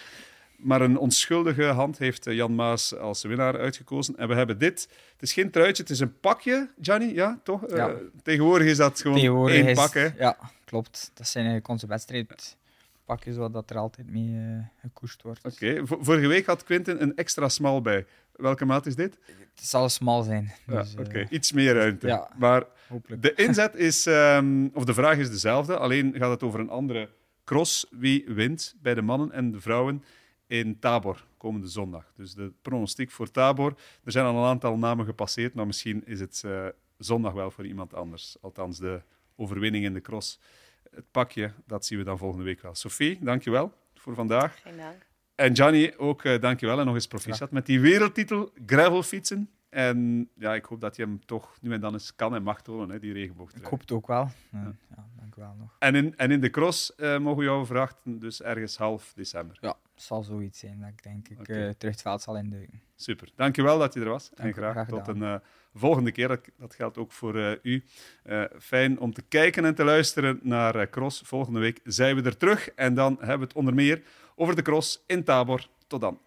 Maar een onschuldige hand heeft eh, Jan Maas als winnaar uitgekozen. En we hebben dit. Het is geen truitje, het is een pakje, Gianni. Ja, toch? Eh, tegenwoordig is dat gewoon één is- pak. Hè? Ja, klopt. Dat zijn eigenlijk onze wedstrijdpakjes, zodat er altijd mee eh, gekoerst wordt. Oké, vorige week had Quinten een extra smal bij. Welke maat is dit? Het zal smal zijn. Ja, Dus, Oké, iets meer ruimte. ja. Maar hopelijk. De inzet is, ehm, of de vraag is dezelfde, alleen gaat het over een andere cross. Wie wint bij de mannen en de vrouwen in Tabor komende zondag? Dus de pronostiek voor Tabor. Er zijn al een aantal namen gepasseerd, maar misschien is het uh, zondag wel voor iemand anders. Althans, de overwinning in de cross. Het pakje, dat zien we dan volgende week wel. Sophie, dankjewel voor vandaag. Geen dank. En Gianni, ook uh, dankjewel en nog eens proficiat met die wereldtitel gravelfietsen. En ja, ik hoop dat je hem toch nu en dan eens kan en mag tonen, hè, die regenboog. Ik hoop het ook wel. Ja, ja dank u wel nog. En in, en in de cross uh, mogen we jou verwachten, dus ergens half december. Ja, het zal zoiets zijn dat ik denk ik okay. uh, terug het veld zal induiken. Super, dankjewel dat je er was. Dank en graag, graag tot een uh, volgende keer. Dat, dat, geldt ook voor u. fijn om te kijken en te luisteren naar Cross. Volgende week zijn we er terug en dan hebben we het onder meer over de cross in Tabor. Tot dan.